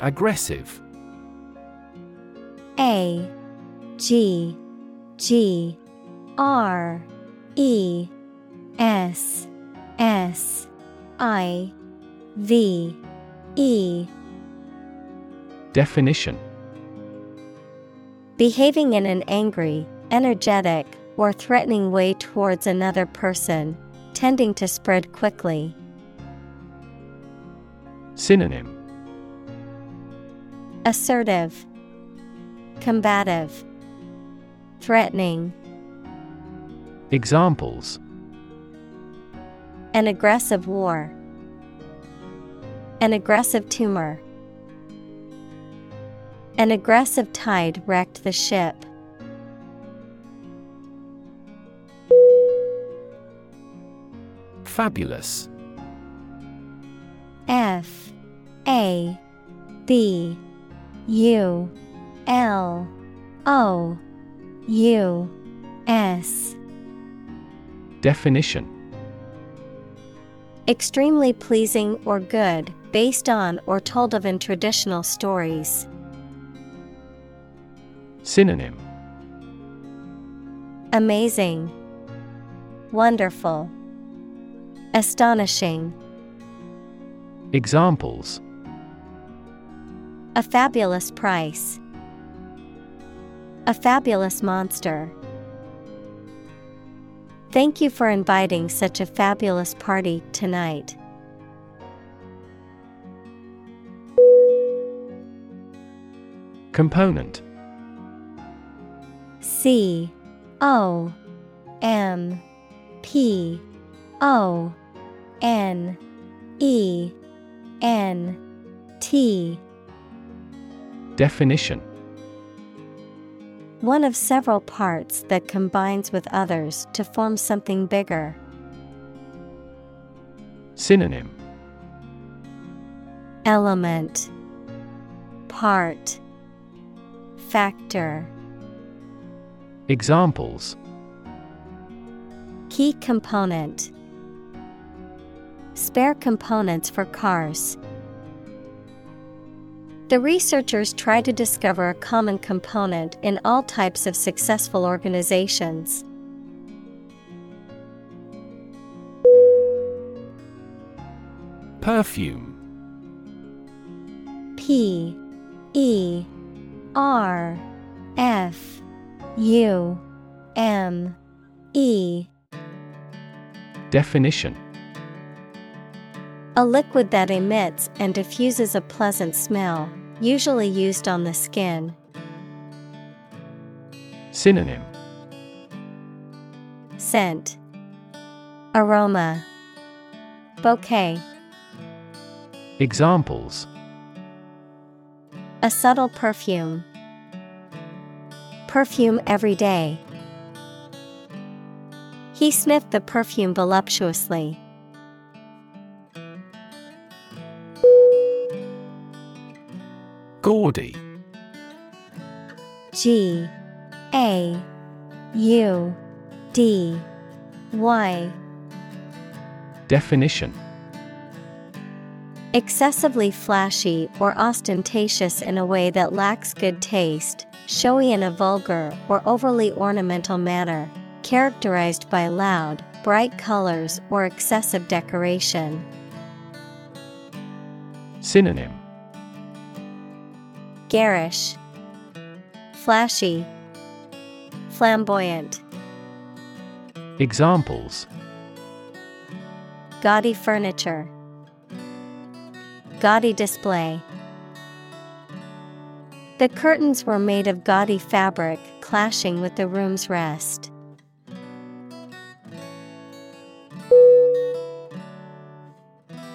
Aggressive. A G G R E S S I V E Definition. Behaving in an angry, energetic, or threatening way towards another person, tending to spread quickly. Synonym. Assertive, Combative, Threatening. Examples An aggressive war. An aggressive tumor. An aggressive tide wrecked the ship. Fabulous F A B U L O U S Definition Extremely pleasing or good, based on or told of in traditional stories. Synonym Amazing, Wonderful, Astonishing. Examples A fabulous price. A fabulous monster. Thank you for inviting such a fabulous party tonight. Component C O M P O N E N T Definition one of several parts that combines with others to form something bigger. Synonym. Element. Part. Factor. Examples. Key component. Spare components for cars. The researchers try to discover a common component in all types of successful organizations. Perfume. P E R F U M E. Definition A liquid that emits and diffuses a pleasant smell, usually used on the skin. Synonym Scent Aroma Bouquet Examples A subtle perfume. Perfume every day. He sniffed the perfume voluptuously. Gaudy G A U D Y. Definition. Excessively flashy or ostentatious in a way that lacks good taste, showy in a vulgar or overly ornamental manner, characterized by loud, bright colors or excessive decoration. Synonym Garish, Flashy, Flamboyant, Examples. Gaudy furniture, Gaudy display. The curtains were made of gaudy fabric, clashing with the room's rest.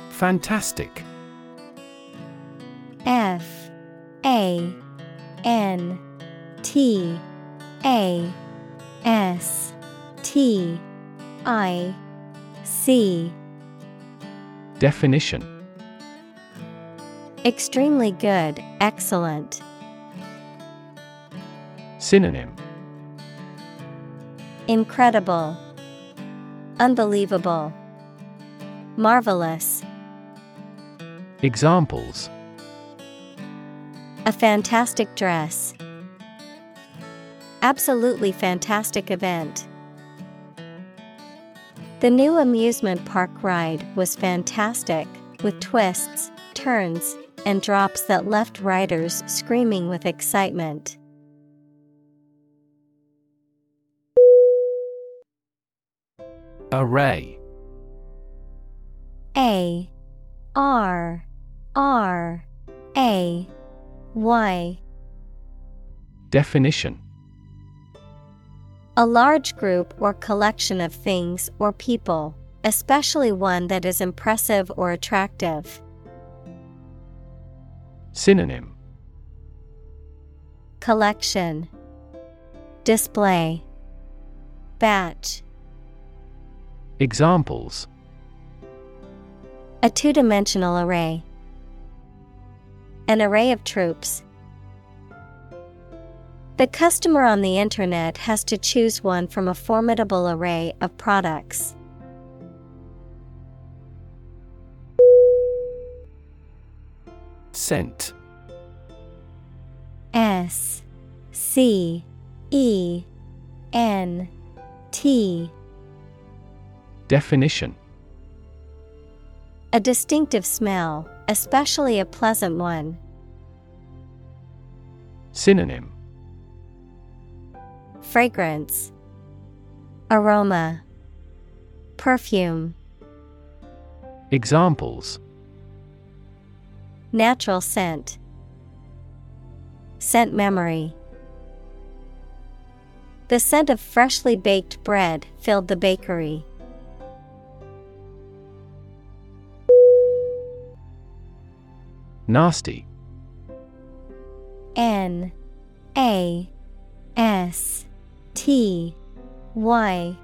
Fantastic. F A N T A S T I C. Definition. Extremely good, excellent. Synonym. Incredible, Unbelievable, Marvelous. Examples A fantastic dress. Absolutely fantastic event. The new amusement park ride was fantastic, with twists, turns, and drops that left riders screaming with excitement. Array A R R A Y Definition. A large group or collection of things or people, especially one that is impressive or attractive. Synonym. Collection. Display. Batch. Examples. A two dimensional array. An array of troops. The customer on the internet has to choose one from a formidable array of products. Scent S C E N T Definition A distinctive smell, especially a pleasant one. Synonym Fragrance, Aroma, Perfume. Examples Natural scent. scent memory. The scent of freshly baked bread filled the bakery. Nasty. N A S T Y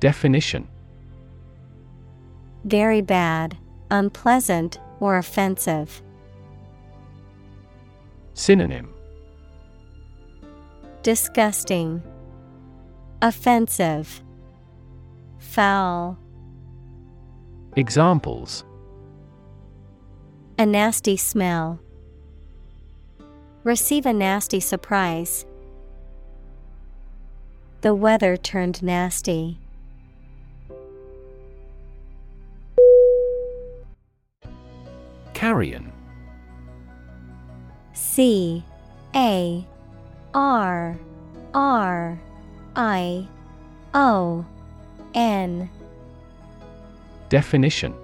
Definition Very bad, unpleasant, or offensive. Synonym Disgusting, Offensive, Foul. Examples A nasty smell. Receive a nasty surprise. The weather turned nasty. Carrion C A R R I O N Definition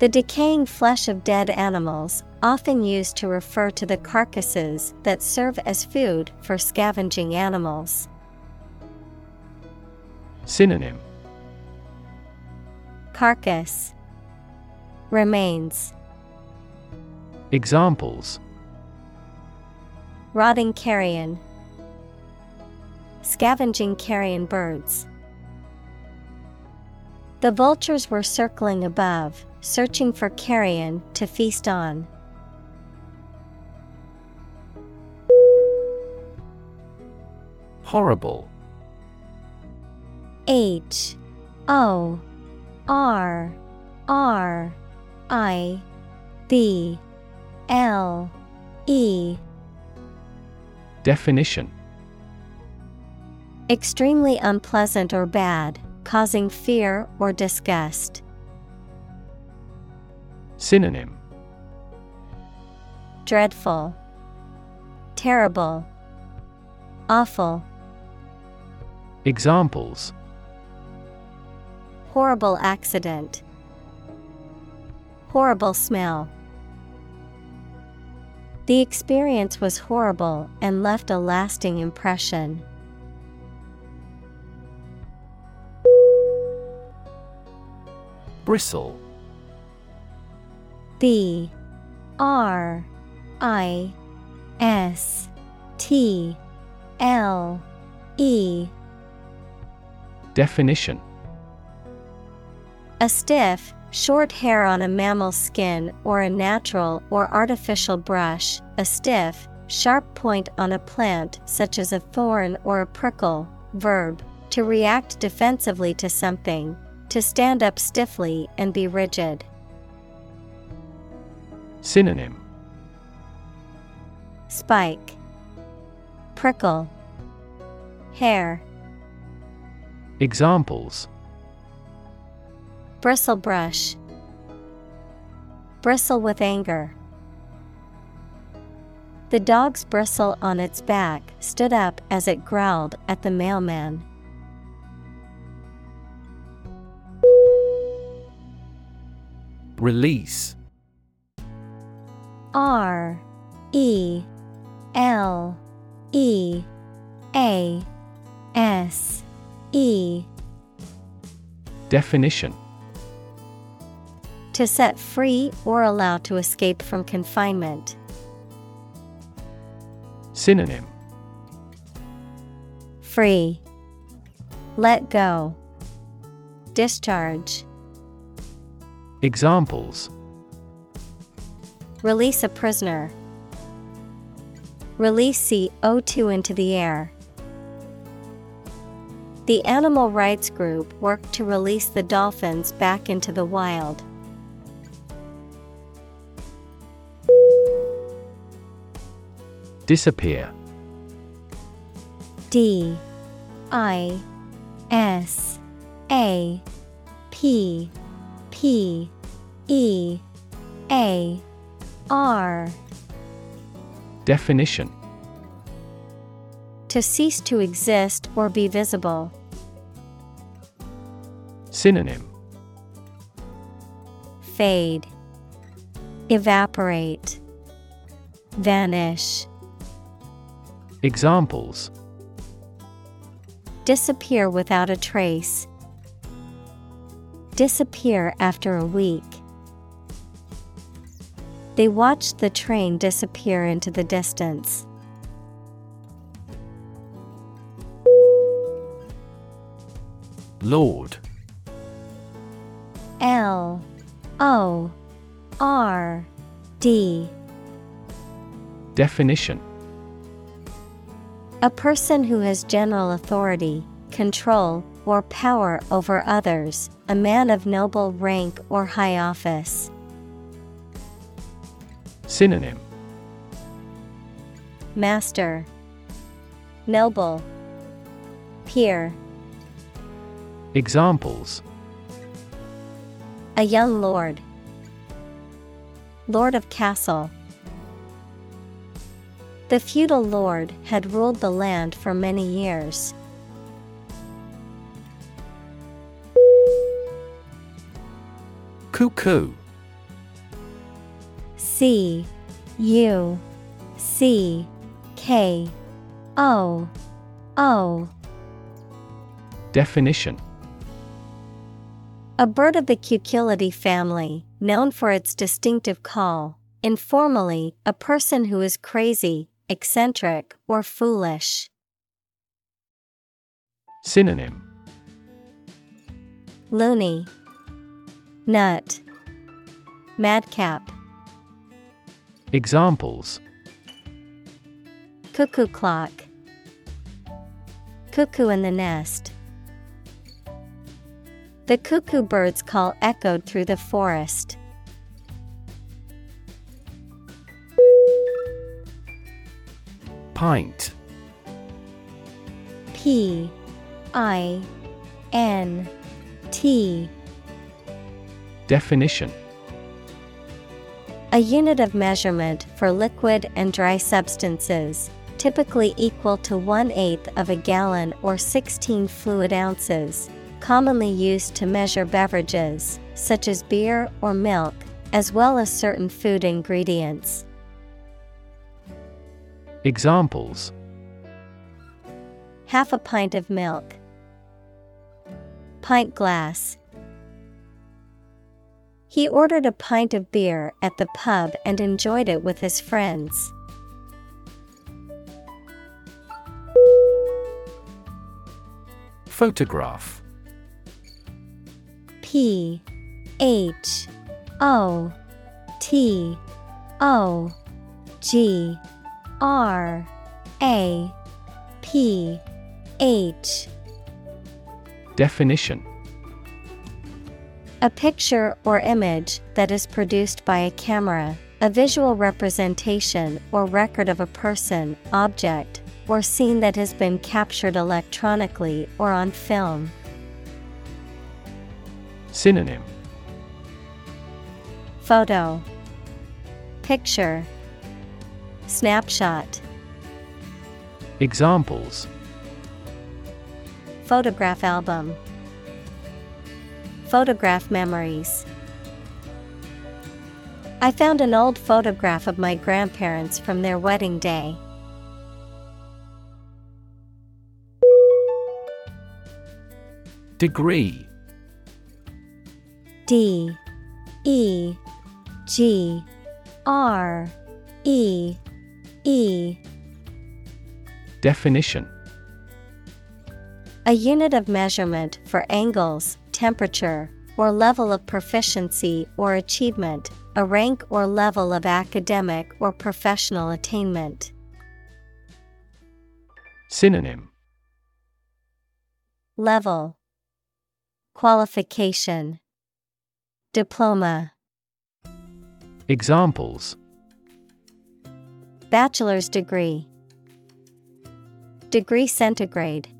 The decaying flesh of dead animals, often used to refer to the carcasses that serve as food for scavenging animals. Synonym. Carcass. Remains. Examples. Rotting carrion. Scavenging carrion birds. The vultures were circling above, searching for carrion to feast on. Horrible H O R R I B L E Definition Extremely unpleasant or bad, causing fear or disgust. Synonym Dreadful, Terrible, Awful. Examples Horrible accident. Horrible smell. The experience was horrible and left a lasting impression. Bristle B R I S T L E Definition A stiff, short hair on a mammal's skin or a natural or artificial brush, a stiff, sharp point on a plant such as a thorn or a prickle. Verb to react defensively to something, to stand up stiffly and be rigid. Synonym. Spike, Prickle, Hair, Examples. Bristle brush, Bristle with anger. The dog's bristle on its back stood up as it growled at the mailman. Release R E L E A S E Definition To set free or allow to escape from confinement. Synonym Free. Let go. Discharge. Examples Release a prisoner. Release CO2 into the air. The animal rights group worked to release the dolphins back into the wild. Disappear D I S A P P E A R Definition To cease to exist or be visible. Synonym Fade. Evaporate. Vanish. Examples Disappear without a trace. Disappear after a week. They watched the train disappear into the distance. Lord L O R D Definition A person who has general authority, control, or power over others, a man of noble rank or high office. Synonym. Master. Noble. Peer. Examples. A young lord. Lord of Castle. The feudal lord had ruled the land for many years. Cuckoo C U C K O O. Definition. A bird of the Cuculidae family, known for its distinctive call. Informally, a person who is crazy, eccentric, or foolish. Synonym. Loony, Nut, Madcap, Examples. Cuckoo clock, Cuckoo in the nest. The cuckoo bird's call echoed through the forest. Pint. P I N T. Definition A unit of measurement for liquid and dry substances, typically equal to one eighth of a gallon or 16 fluid ounces, commonly used to measure beverages, such as beer or milk, as well as certain food ingredients. Examples Half a pint of milk, pint glass. He ordered a pint of beer at the pub and enjoyed it with his friends. Photograph. P H O T O G R A P H. Definition A picture or image that is produced by a camera, a visual representation or record of a person, object, or scene that has been captured electronically or on film. Synonym. Photo. Picture. Snapshot. Examples. Photograph album Photograph memories. I found an old photograph of my grandparents from their wedding day. Degree. D E G R E E. Definition. A unit of measurement for angles, temperature, or level of proficiency or achievement, a rank or level of academic or professional attainment. Synonym. Level. Qualification. Diploma. Examples. Bachelor's degree. Degree centigrade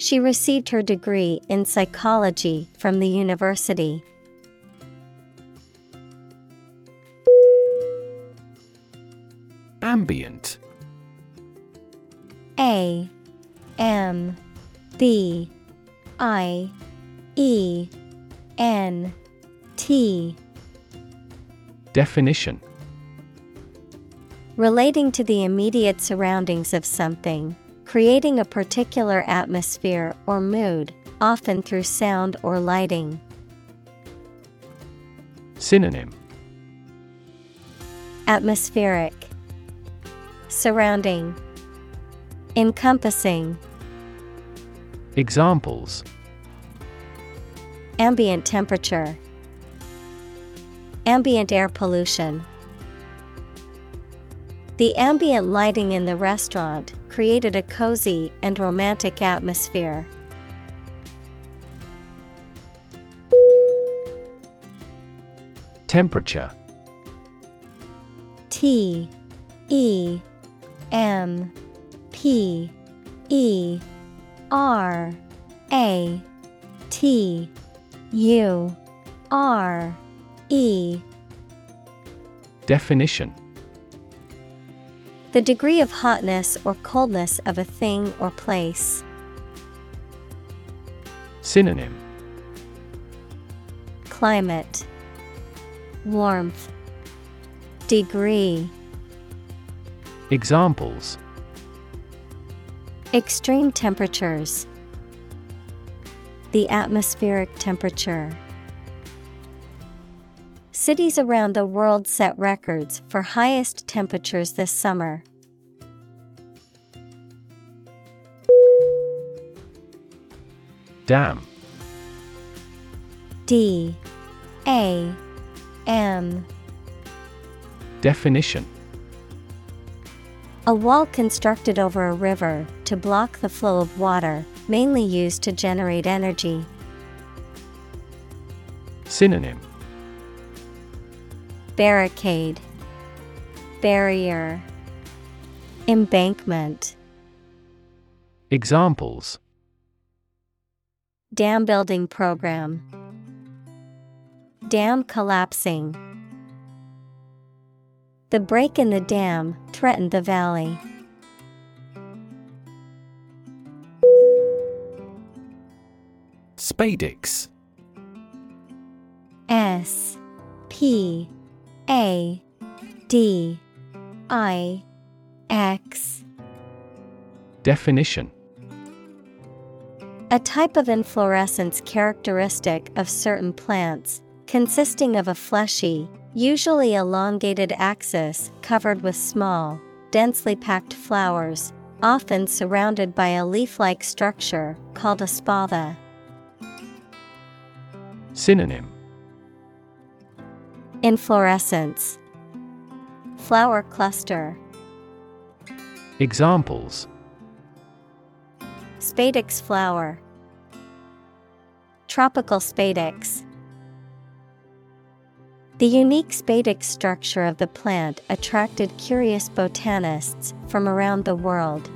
She received her degree in psychology from the university. Ambient. A M B I E N T. Definition. Relating to the immediate surroundings of something, creating a particular atmosphere or mood, often through sound or lighting. Synonym. Atmospheric. Surrounding. Encompassing. Examples. Ambient temperature. Ambient air pollution. The ambient lighting in the restaurant created a cozy and romantic atmosphere. Temperature. T E M P E R A T U R E. Definition The degree of hotness or coldness of a thing or place. Synonym. Climate. Warmth. Degree. Examples. Extreme temperatures. The atmospheric temperature Cities around the world set records for highest temperatures this summer. Dam. D. A. M. Definition. A wall constructed over a river to block the flow of water, mainly used to generate energy. Synonym Barricade Barrier Embankment. Examples. Dam building program. Dam collapsing. The break in the dam threatened the valley. Spadix. S P A D I X. Definition. A type of inflorescence characteristic of certain plants, consisting of a fleshy, usually elongated axis covered with small, densely packed flowers, often surrounded by a leaf like structure called a spatha. Synonym Inflorescence. Flower cluster. Examples. Spadix flower. Tropical spadix. The unique spadix structure of the plant attracted curious botanists from around the world.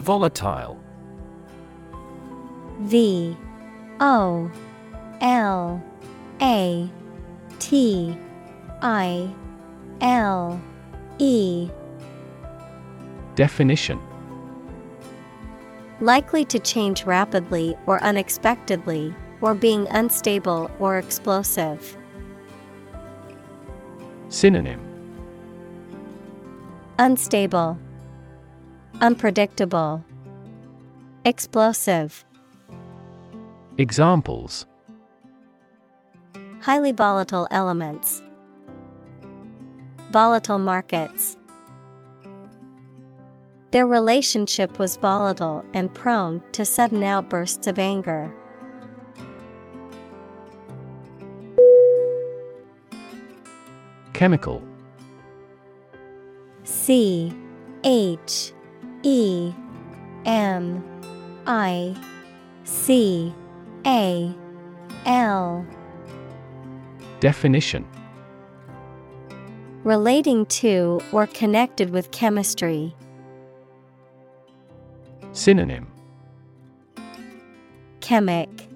Volatile V O L A T I L E. Definition. Likely to change rapidly or unexpectedly, or being unstable or explosive. Synonym. Unstable, Unpredictable, Explosive, Examples Highly volatile elements, Volatile markets. Their relationship was volatile and prone to sudden outbursts of anger. Chemical C H E M I C A L Definition Relating to or connected with chemistry. Synonym Chemic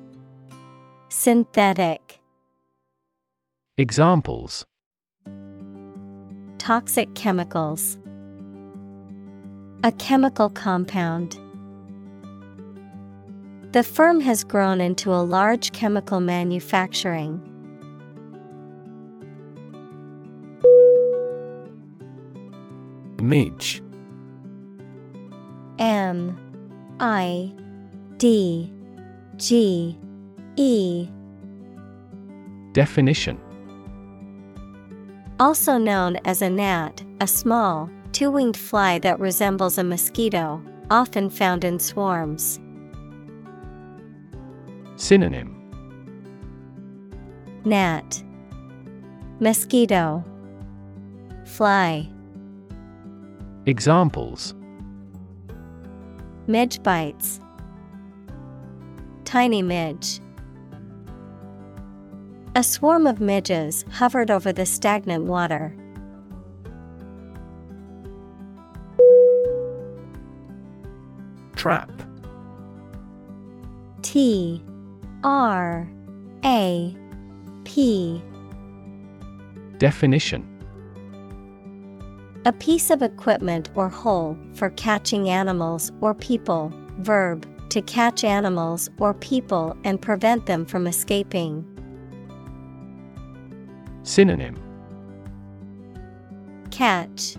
Synthetic Examples Toxic chemicals. A chemical compound. The firm has grown into a large chemical manufacturing. Midge M I D G E Definition Also known as a gnat, a small, two winged fly that resembles a mosquito, often found in swarms. Synonym. Gnat. Mosquito. Fly. Examples. Midge bites. Tiny midge. A swarm of midges hovered over the stagnant water. Trap. T R A P. Definition. A piece of equipment or hole for catching animals or people. Verb to catch animals or people and prevent them from escaping. Synonym. Catch.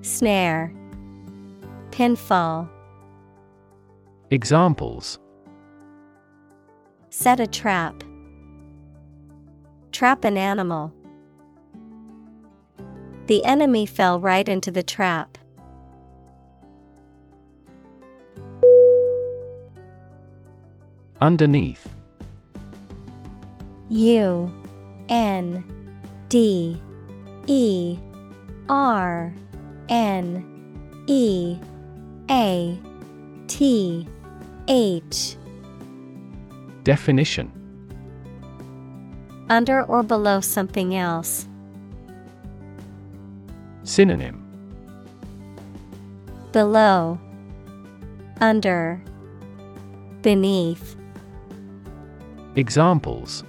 Snare. Pinfall. Examples Set a trap. Trap an animal. The enemy fell right into the trap. Underneath U N D E R N E A T H Definition Under or below something else. Synonym Below Under Beneath Examples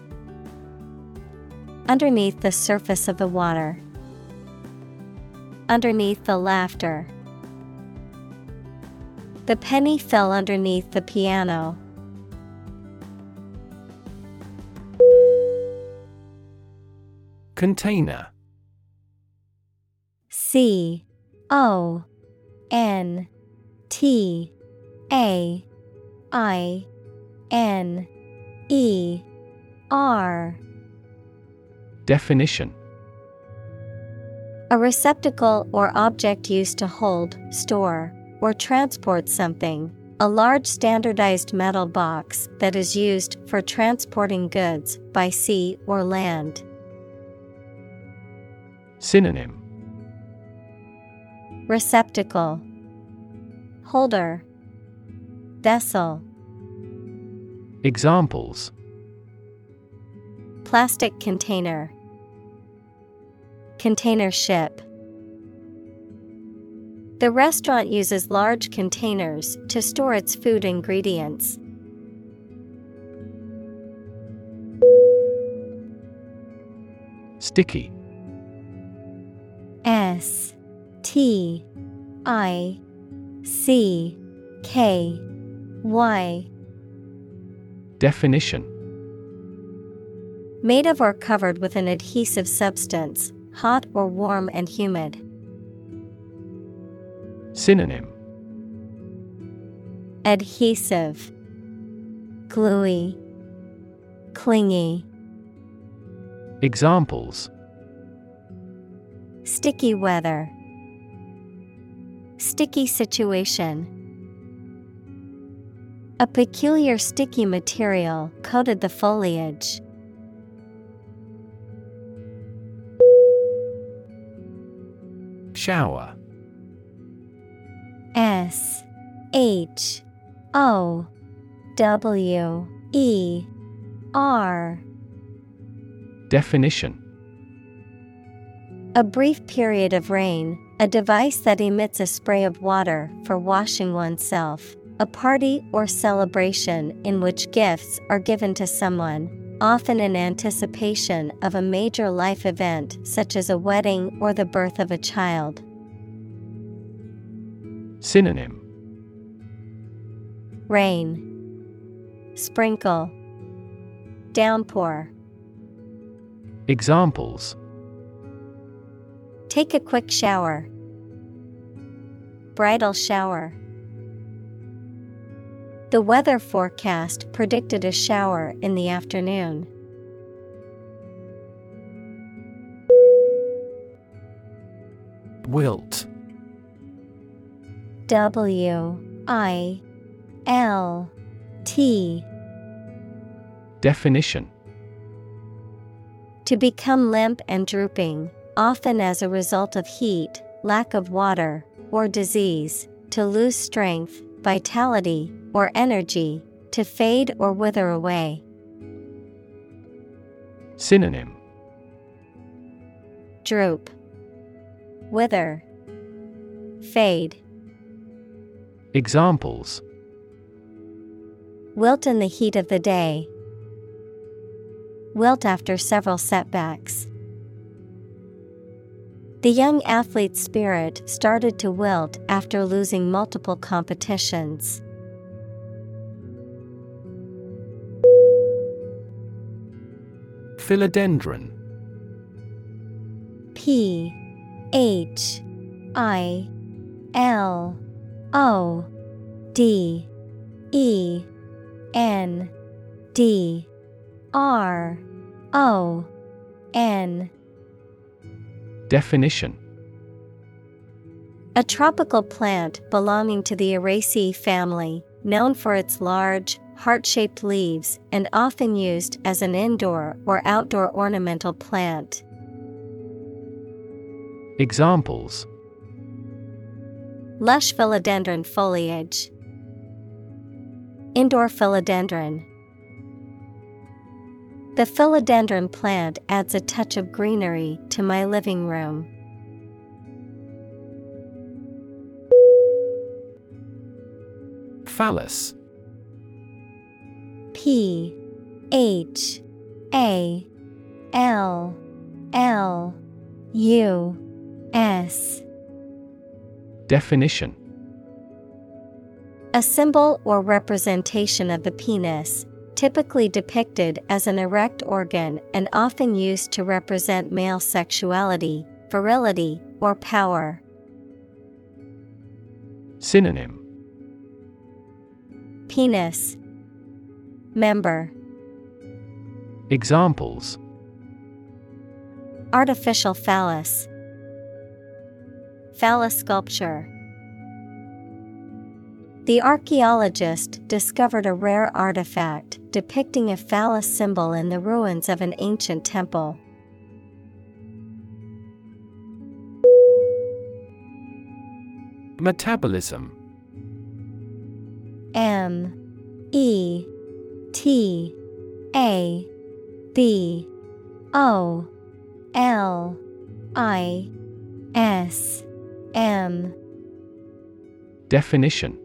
Underneath the surface of the water. Underneath the laughter. The penny fell underneath the piano. Container. C O N T A I N E R Definition A receptacle or object used to hold, store, or transport something. A large standardized metal box that is used for transporting goods by sea or land. Synonym. Receptacle. Holder. Vessel. Examples. Plastic container. Container ship. The restaurant uses large containers to store its food ingredients. Sticky S T I C K Y. Definition. Made of or covered with an adhesive substance, hot or warm and humid. Synonym. Adhesive. Gluey. Clingy. Examples Sticky weather Sticky situation A peculiar sticky material coated the foliage. Shower. S H O W E R Definition A brief period of rain, a device that emits a spray of water for washing oneself, a party or celebration in which gifts are given to someone, often in anticipation of a major life event such as a wedding or the birth of a child. Synonym Rain, Sprinkle, Downpour. Examples Take a quick shower. bridal shower. The weather forecast predicted a shower in the afternoon. Wilt. W I L T. Definition To become limp and drooping, often as a result of heat, lack of water, or disease, to lose strength, vitality, or energy, to fade or wither away. Synonym Droop, Wither, Fade. Examples Wilt in the heat of the day. Wilt after several setbacks. The young athlete's spirit started to wilt after losing multiple competitions. Philodendron P H I L O D E N D R O N Definition A tropical plant belonging to the Araceae family, known for its large, heart shaped leaves and often used as an indoor or outdoor ornamental plant. Examples Lush philodendron foliage, Indoor philodendron. The philodendron plant adds a touch of greenery to my living room. Phallus. P H A L L U S. Definition. A symbol or representation of the penis, typically depicted as an erect organ and often used to represent male sexuality, virility, or power. Synonym. Penis. Member. Examples. Artificial phallus. Phallus sculpture The archaeologist discovered a rare artifact depicting a phallus symbol in the ruins of an ancient temple. Metabolism. M. E. T. A. B. O. L. I. S. M. Definition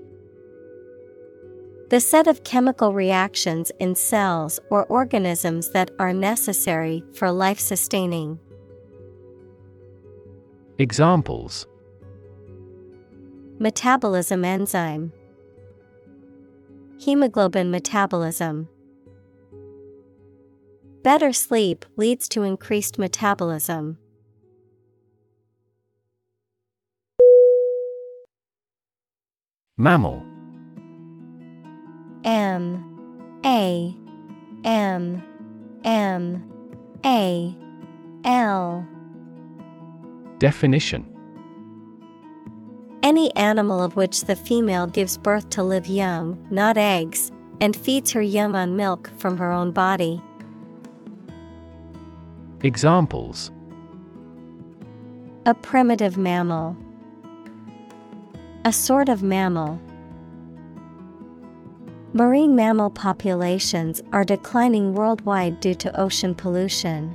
The set of chemical reactions in cells or organisms that are necessary for life sustaining. Examples Metabolism enzyme Hemoglobin metabolism. Better sleep leads to increased metabolism. Mammal M. A. M. M. A. L. Definition. Any animal of which the female gives birth to live young, not eggs, and feeds her young on milk from her own body. Examples. A primitive mammal. A sort of mammal. Marine mammal populations are declining worldwide due to ocean pollution.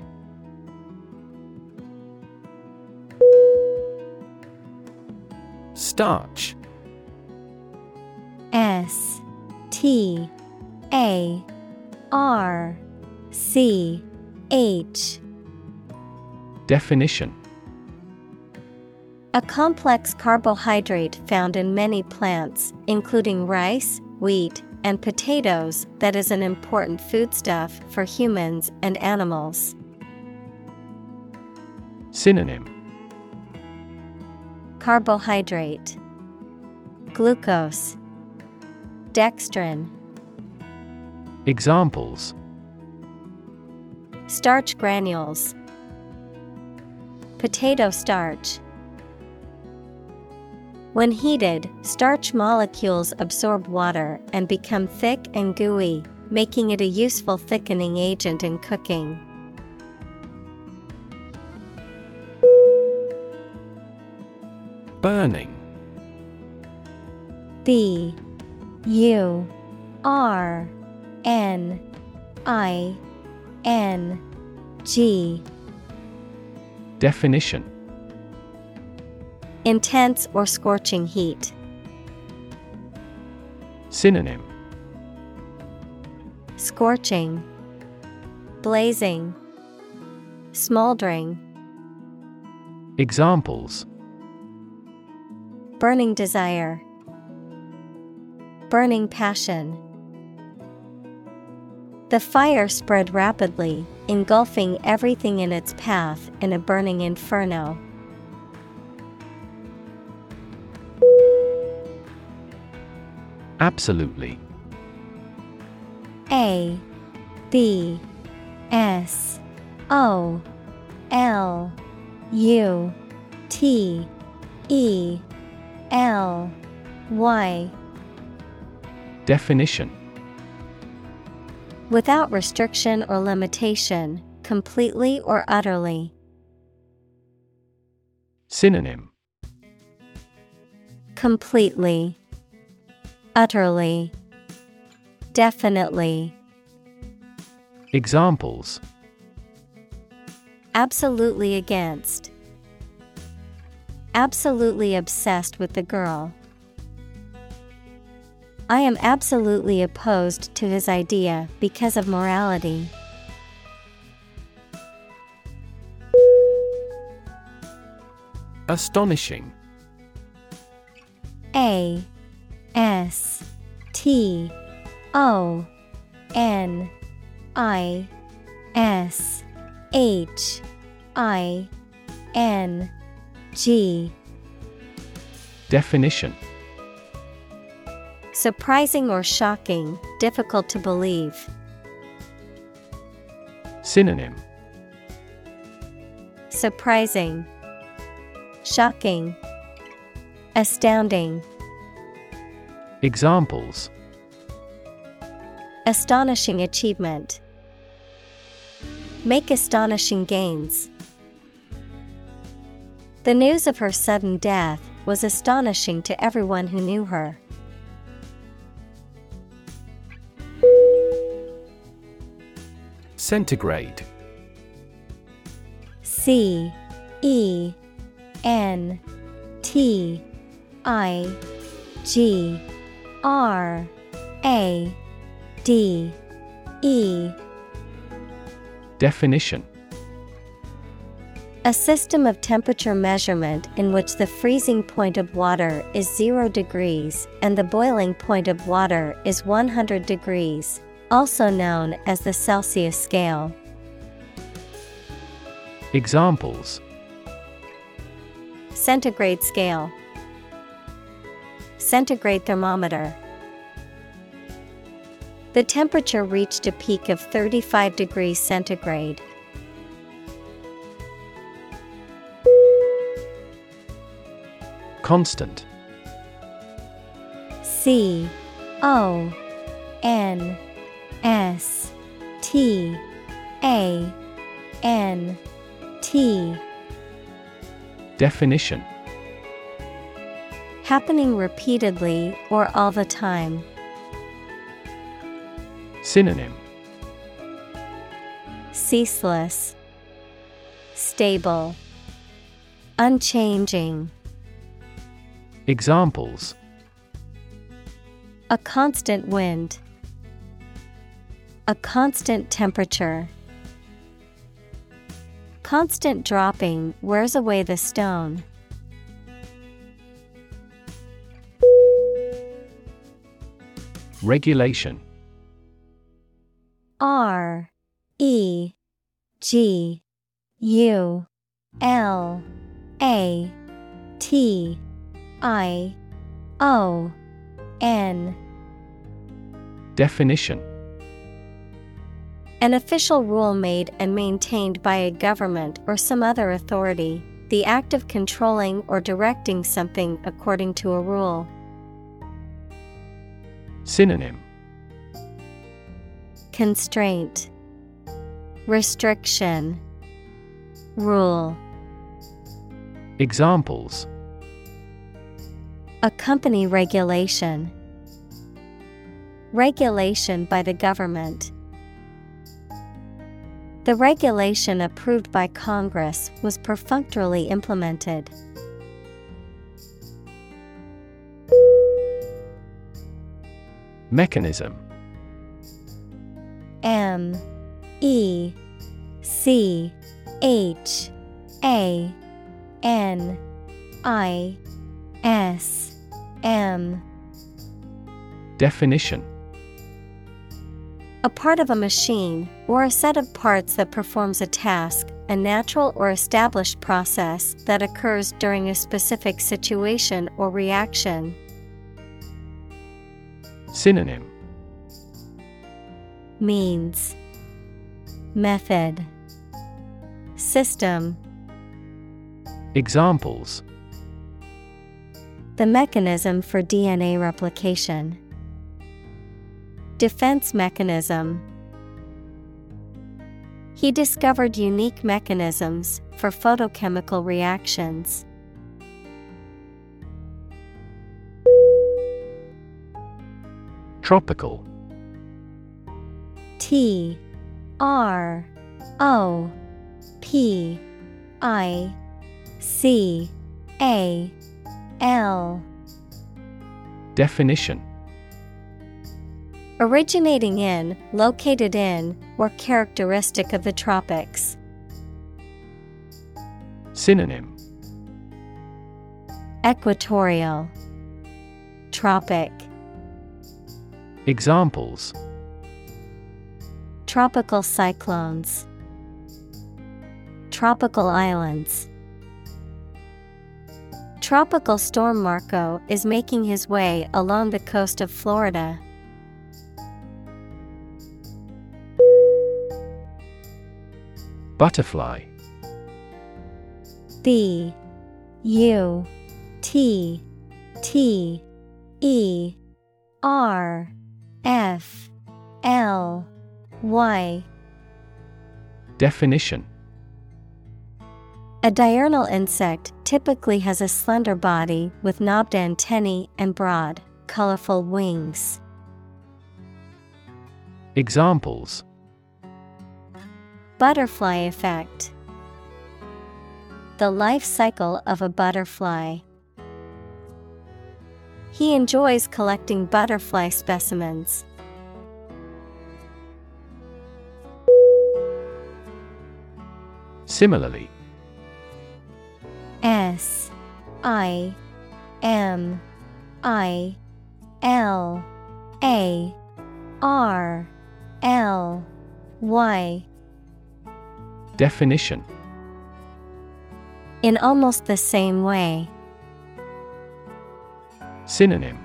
Starch. S T A R C H. Definition. A complex carbohydrate found in many plants, including rice, wheat, and potatoes, that is an important foodstuff for humans and animals. Synonym Carbohydrate, glucose, dextrin. Examples Starch granules, potato starch. When heated, starch molecules absorb water and become thick and gooey, making it a useful thickening agent in cooking. Burning. B U R N I N G. Definition Intense or scorching heat. Synonym Scorching, Blazing, Smoldering. Examples Burning desire, Burning passion. The fire spread rapidly, engulfing everything in its path in a burning inferno. Absolutely. A B S O L U T E L Y. Definition. Without restriction or limitation, completely or utterly. Synonym. Completely, utterly, definitely. Examples Absolutely against. Absolutely obsessed with the girl. I am absolutely opposed to his idea because of morality. Astonishing A S T O N I S H I N G. Definition. Surprising or shocking, difficult to believe. Synonym. Surprising, Shocking, Astounding. Examples Astonishing achievement. Make astonishing gains. The news of her sudden death was astonishing to everyone who knew her. Centigrade C E N T I G R A D E. Definition. A system of temperature measurement in which the freezing point of water is 0 degrees and the boiling point of water is 100 degrees, also known as the Celsius scale. Examples. Centigrade scale, Centigrade thermometer. The temperature reached a peak of 35 degrees centigrade. Constant C O N S T A N T Definition Happening repeatedly or all the time. Synonym Ceaseless, Stable, Unchanging. Examples A constant wind. A constant temperature. Constant dropping wears away the stone. Regulation. R E G U L A T I O N. Definition. An official rule made and maintained by a government or some other authority, the act of controlling or directing something according to a rule. Synonym. Constraint. Restriction. Rule. Examples. A company regulation. Regulation by the government. The regulation approved by Congress was perfunctorily implemented. Mechanism. M E C H A N I S M. Definition. A part of a machine, or a set of parts that performs a task, a natural or established process that occurs during a specific situation or reaction. Synonym Means Method System Examples The mechanism for DNA replication. Defense mechanism. He discovered unique mechanisms for photochemical reactions. Tropical. T R O P I C A L. Definition. Originating in, located in, or characteristic of the tropics. Synonym. Equatorial. Tropic Examples. Tropical cyclones. Tropical islands. Tropical storm Marco is making his way along the coast of Florida. Butterfly. B U T T E R F L Y Definition A diurnal insect typically has a slender body with knobbed antennae and broad, colorful wings. Examples Butterfly effect The life cycle of a butterfly. He enjoys collecting butterfly specimens. Similarly S I M I L A R L Y Definition In almost the same way. Synonym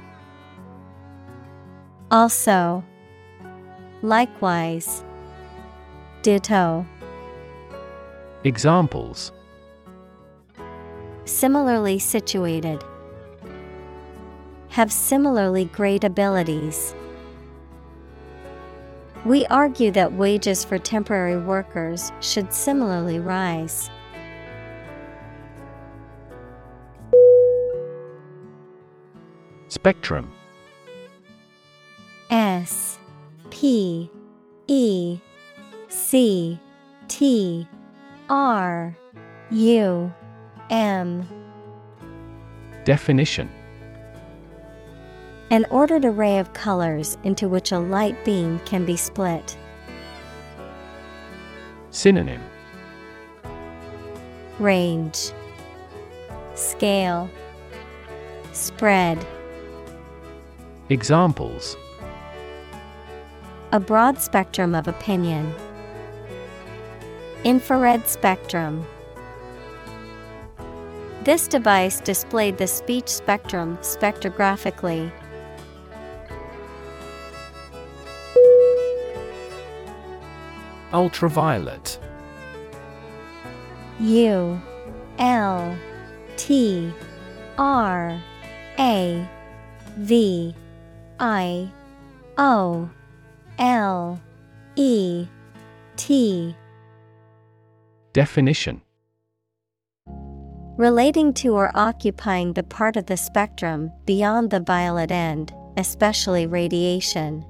Also, likewise, ditto. Examples Similarly situated. Have similarly great abilities. We argue that wages for temporary workers should similarly rise. Spectrum. S P E C T R U M. Definition. An ordered array of colors into which a light beam can be split. Synonym. Range. Scale. Spread Examples A broad spectrum of opinion. Infrared spectrum. This device displayed the speech spectrum spectrographically. Ultraviolet U L T R A V I O L E T Definition. Relating to or occupying the part of the spectrum beyond the violet end, especially radiation.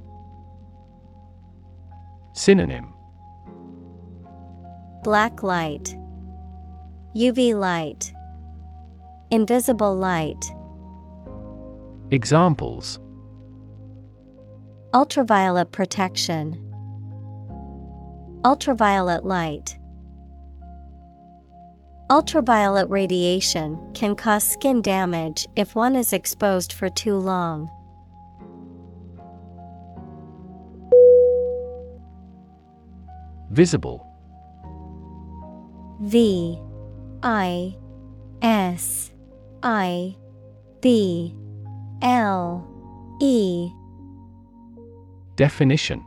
Synonym. Black light, UV light, invisible light. Examples Ultraviolet protection, Ultraviolet light. Ultraviolet radiation can cause skin damage if one is exposed for too long. Visible V I S I B L E Definition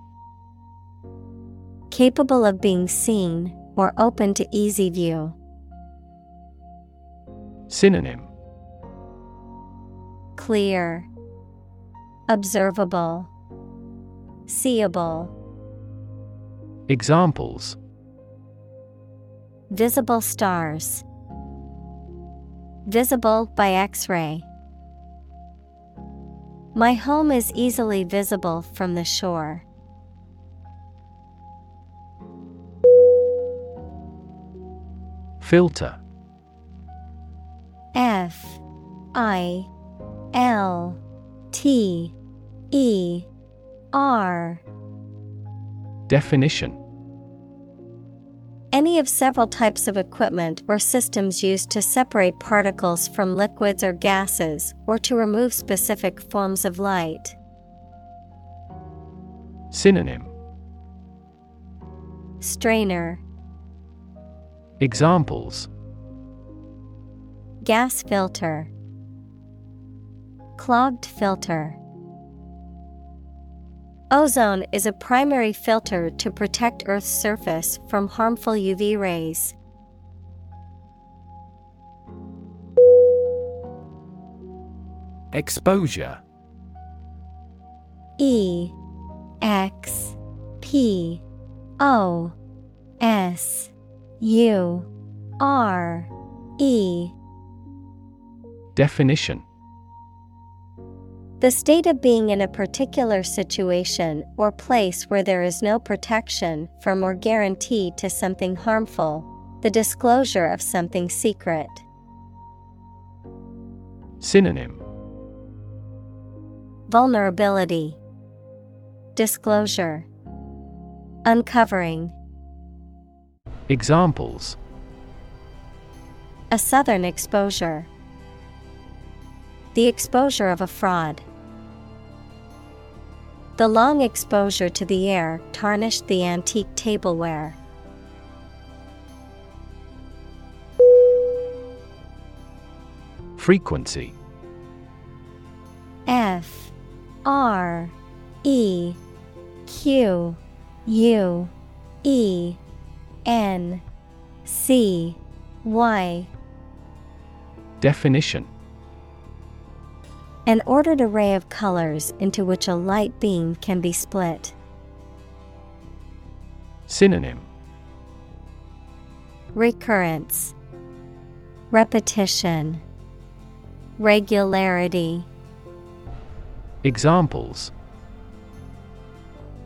Capable of being seen or open to easy view. Synonym Clear, Observable, Seeable. Examples Visible stars. Visible by X ray. My home is easily visible from the shore. Filter. F I L T E R. Definition Any of several types of equipment or systems used to separate particles from liquids or gases or to remove specific forms of light. Synonym. Strainer. Examples. Gas filter. Clogged filter Ozone is a primary filter to protect Earth's surface from harmful UV rays. Exposure. E X P O S U R E. Definition The state of being in a particular situation or place where there is no protection from or guarantee to something harmful, the disclosure of something secret. Synonym Vulnerability, Disclosure, Uncovering. Examples A southern exposure. The exposure of a fraud. The long exposure to the air tarnished the antique tableware. Frequency. F R E Q U E N C Y. Definition An ordered array of colors into which a light beam can be split. Synonym Recurrence, Repetition, Regularity. Examples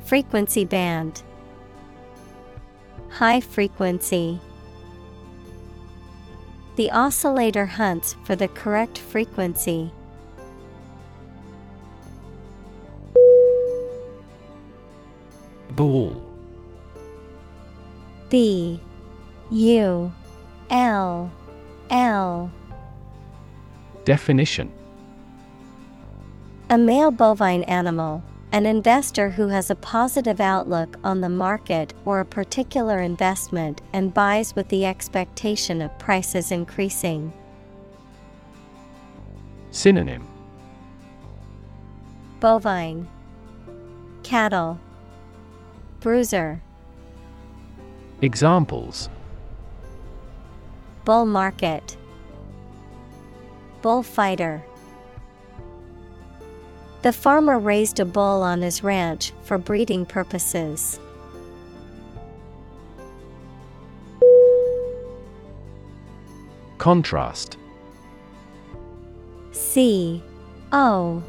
Frequency band, High frequency. The oscillator hunts for the correct frequency. Ball. B U L L. Definition. A male bovine animal, an investor who has a positive outlook on the market or a particular investment and buys with the expectation of prices increasing. Synonym. Bovine, Cattle, Bruiser, Examples. Bull Market, Bullfighter. The farmer raised a bull on his ranch for breeding purposes. Contrast. C O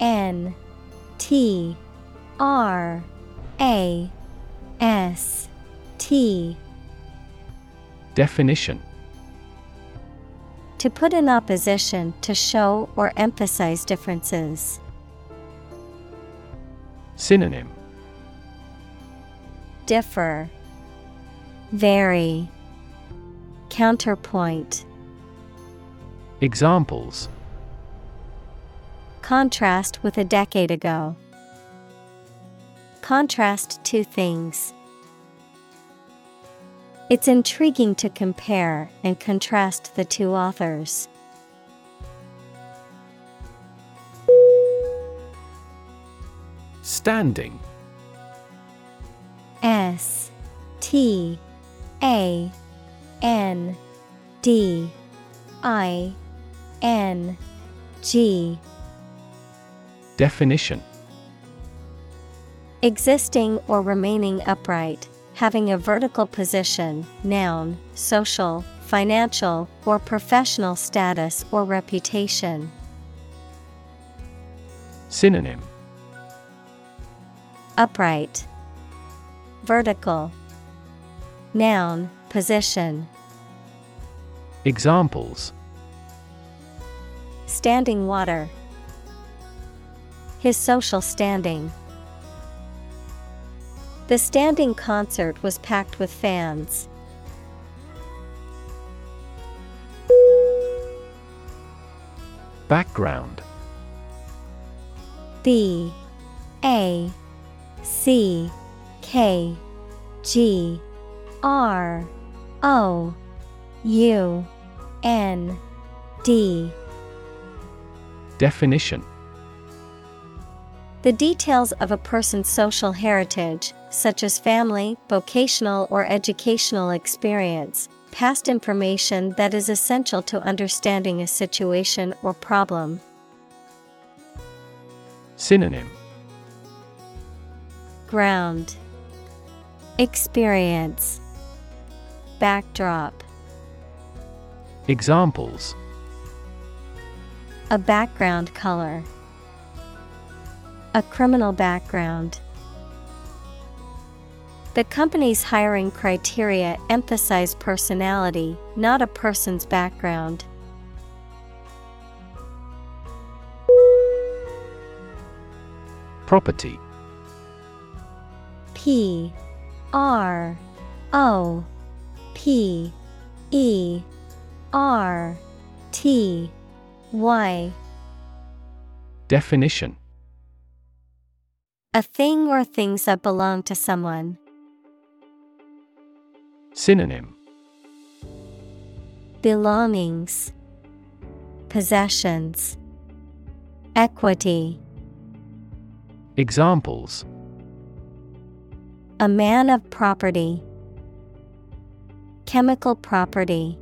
N T R A S T Definition To put in opposition to show or emphasize differences. Synonym Differ, Vary, Counterpoint. Examples Contrast with a decade ago. Contrast two things. It's intriguing to compare and contrast the two authors. Standing S T A N D I N G Definition Existing or remaining upright, having a vertical position, noun, social, financial, or professional status or reputation. Synonym Upright, Vertical, Noun, position, Examples standing water. His social standing. The standing concert was packed with fans. Background. B A C K G R O U N D. Definition. The details of a person's social heritage, such as family, vocational, or educational experience, past information that is essential to understanding a situation or problem. Synonym. Ground. Experience. Backdrop. Examples. A background color. A criminal background The company's hiring criteria emphasize personality, not a person's background. Property P R O P E R T Y Definition A thing or things that belong to someone. Synonym Belongings, Possessions, Equity. Examples A man of property, Chemical property.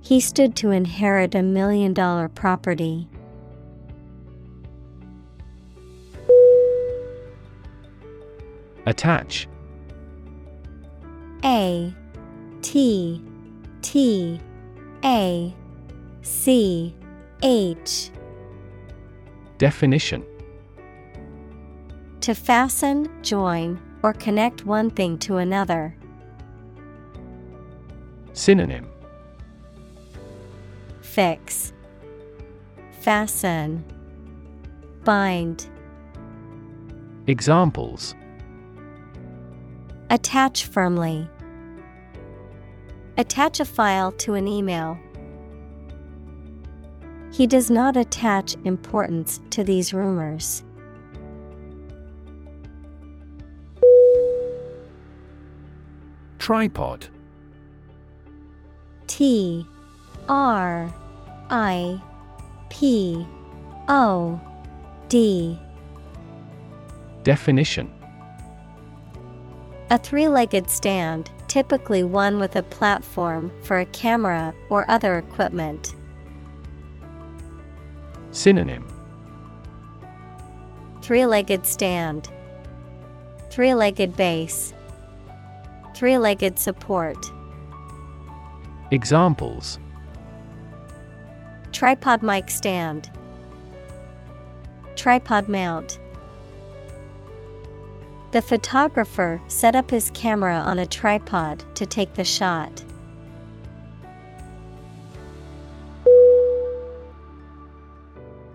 He stood to inherit a million dollar property. Attach A T T A C H Definition To fasten, join, or connect one thing to another. Synonym Fix, Fasten, Bind. Examples Attach firmly. Attach a file to an email. He does not attach importance to these rumors. Tripod T R I P O D. Definition A three legged stand, typically one with a platform for a camera or other equipment. Synonym Three legged stand, three legged base, three legged support. Examples Tripod mic stand. Tripod mount. The photographer set up his camera on a tripod to take the shot.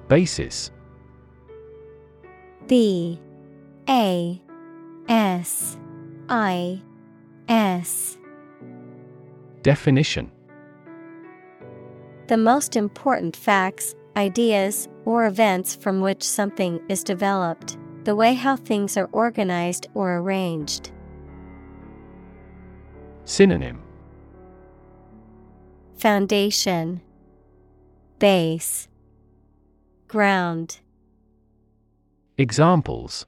Basis. B A S I S. Definition. The most important facts, ideas, or events from which something is developed, the way how things are organized or arranged. Synonym Foundation Base Ground Examples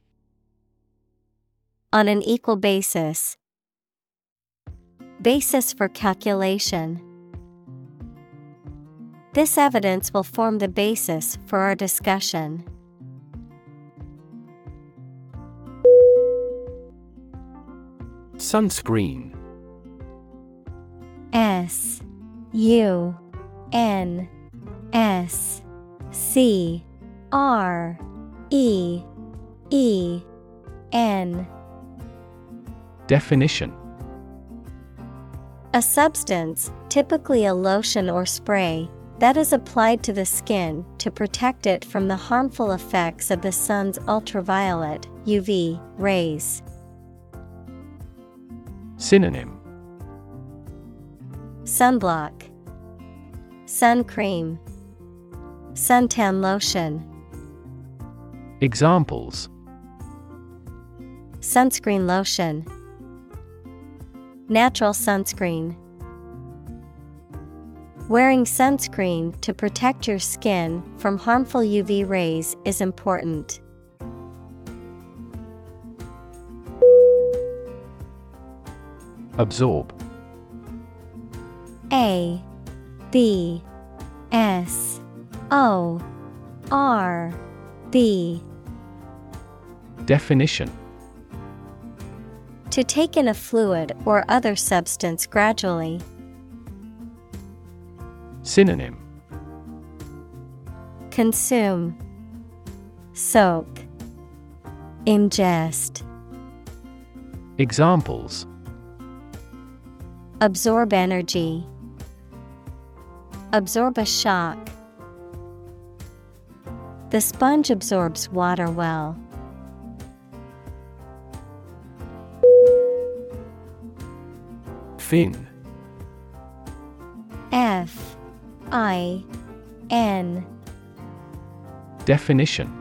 On an equal basis. Basis for calculation. This evidence will form the basis for our discussion. Sunscreen. S U N S C R E E N. Definition. A substance, typically a lotion or spray, that is applied to the skin to protect it from the harmful effects of the sun's ultraviolet UV rays. Synonym. Sunblock, Sun cream, Suntan lotion, Examples. Sunscreen lotion, Natural sunscreen. Wearing sunscreen to protect your skin from harmful UV rays is important. Absorb. A B S O R B Definition. To take in a fluid or other substance gradually. Synonym. Consume, Soak, Ingest, Examples Absorb energy, Absorb a shock. The sponge absorbs water well. Fin F I N Definition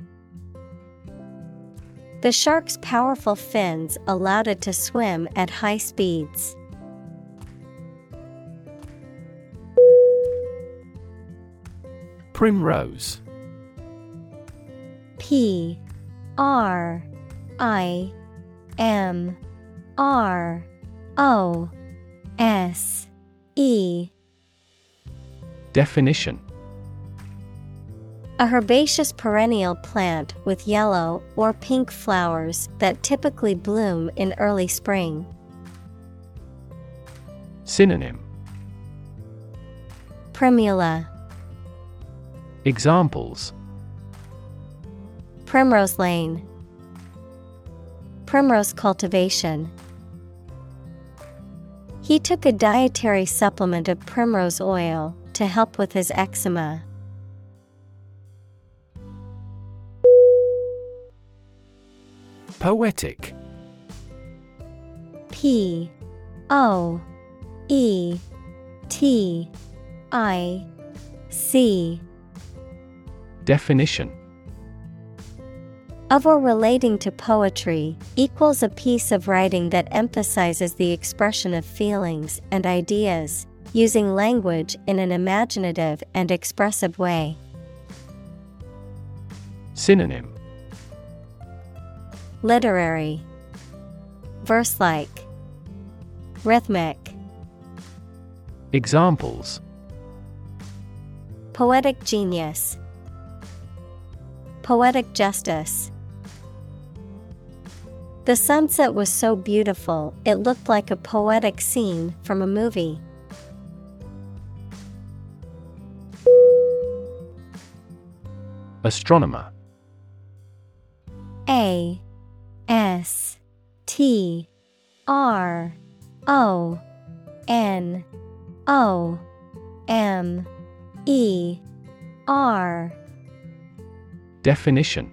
The shark's powerful fins allowed it to swim at high speeds. Primrose. P R I M R O S E. Definition A herbaceous perennial plant with yellow or pink flowers that typically bloom in early spring. Synonym Primula Examples Primrose Lane Primrose cultivation. He took a dietary supplement of primrose oil to help with his eczema. Poetic. P O E T I C. Definition. Of or relating to poetry equals a piece of writing that emphasizes the expression of feelings and ideas, using language in an imaginative and expressive way. Synonym Literary. Verse like. Rhythmic. Examples. Poetic genius. Poetic justice. The sunset was so beautiful it looked like a poetic scene from a movie. Astronomer. A S T R O N O M E R. Definition.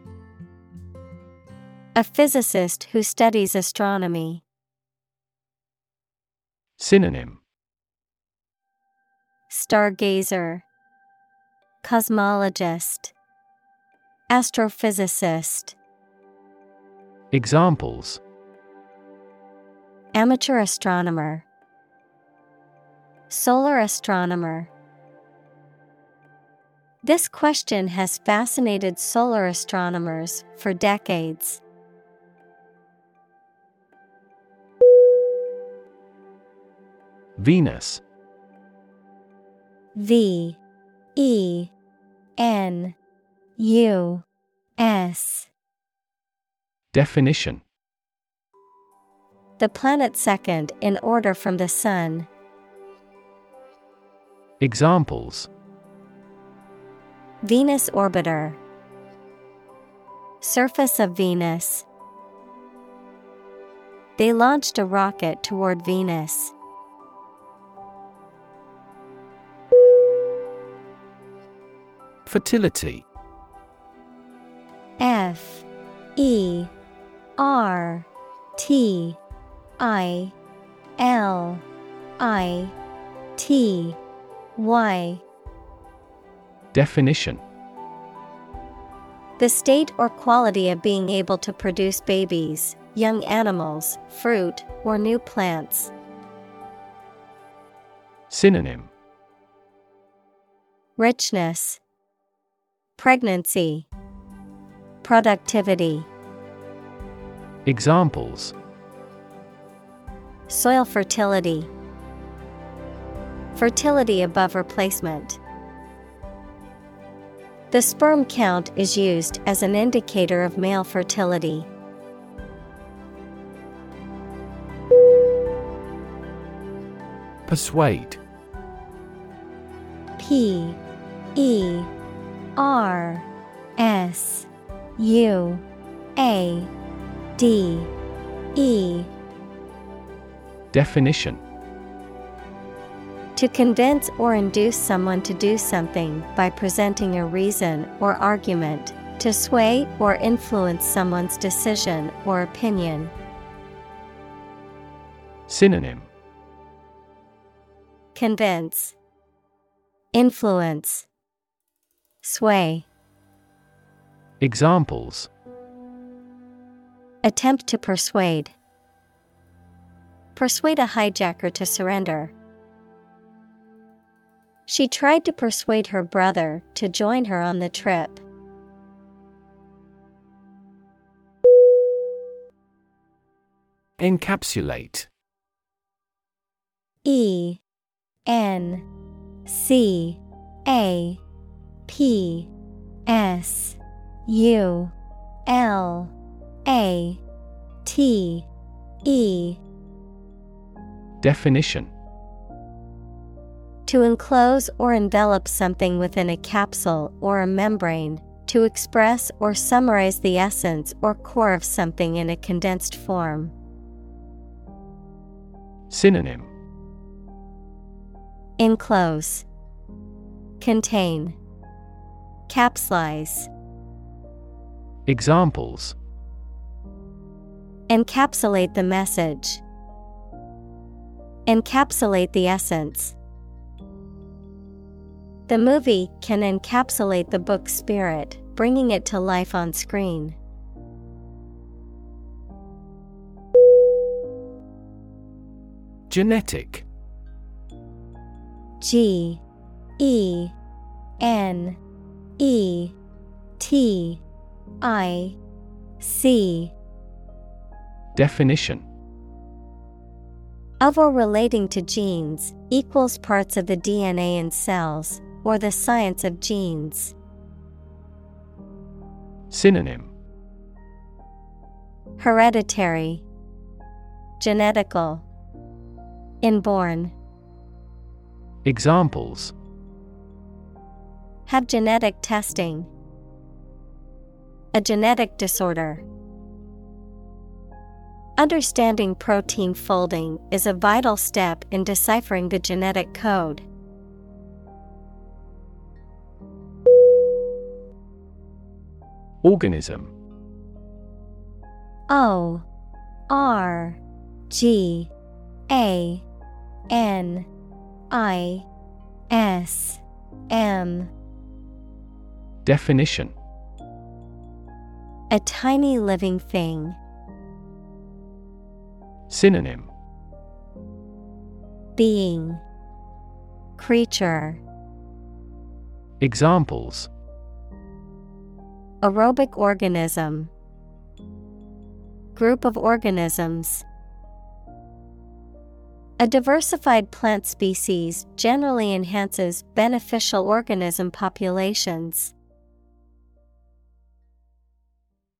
A physicist who studies astronomy. Synonym. Stargazer. Cosmologist. Astrophysicist Examples. Amateur astronomer. Solar astronomer. This question has fascinated solar astronomers for decades. Venus. V E N U S Definition. The planet second in order from the Sun. Examples. Venus orbiter. Surface of Venus. They launched a rocket toward Venus. Fertility. F E R T I L I T Y. Definition. The state or quality of being able to produce babies, young animals, fruit, or new plants. Synonym. Richness, Pregnancy, Productivity, Examples Soil fertility, Fertility above replacement. The sperm count is used as an indicator of male fertility. Persuade P E R S U A D E. Definition. To convince or induce someone to do something by presenting a reason or argument, to sway or influence someone's decision or opinion. Synonym. Convince, Influence, Sway. Examples Attempt to persuade. Persuade a hijacker to surrender. She tried to persuade her brother to join her on the trip. Encapsulate E N C A P S U L A T E. Definition. To enclose or envelop something within a capsule or a membrane, to express or summarize the essence or core of something in a condensed form. Synonym. Enclose, Contain, Capsulize. Examples Encapsulate the message. Encapsulate the essence. The movie can encapsulate the book's spirit, bringing it to life on screen. Genetic G E N E T I C Definition of or relating to genes equals parts of the DNA in cells, or the science of genes. Synonym Hereditary, Genetical, Inborn. Examples Have genetic testing, a genetic disorder. Understanding protein folding is a vital step in deciphering the genetic code. Organism O R G A N I S M Definition A tiny living thing. Synonym. Being. Creature. Examples. Aerobic organism. Group of organisms. A diversified plant species generally enhances beneficial organism populations.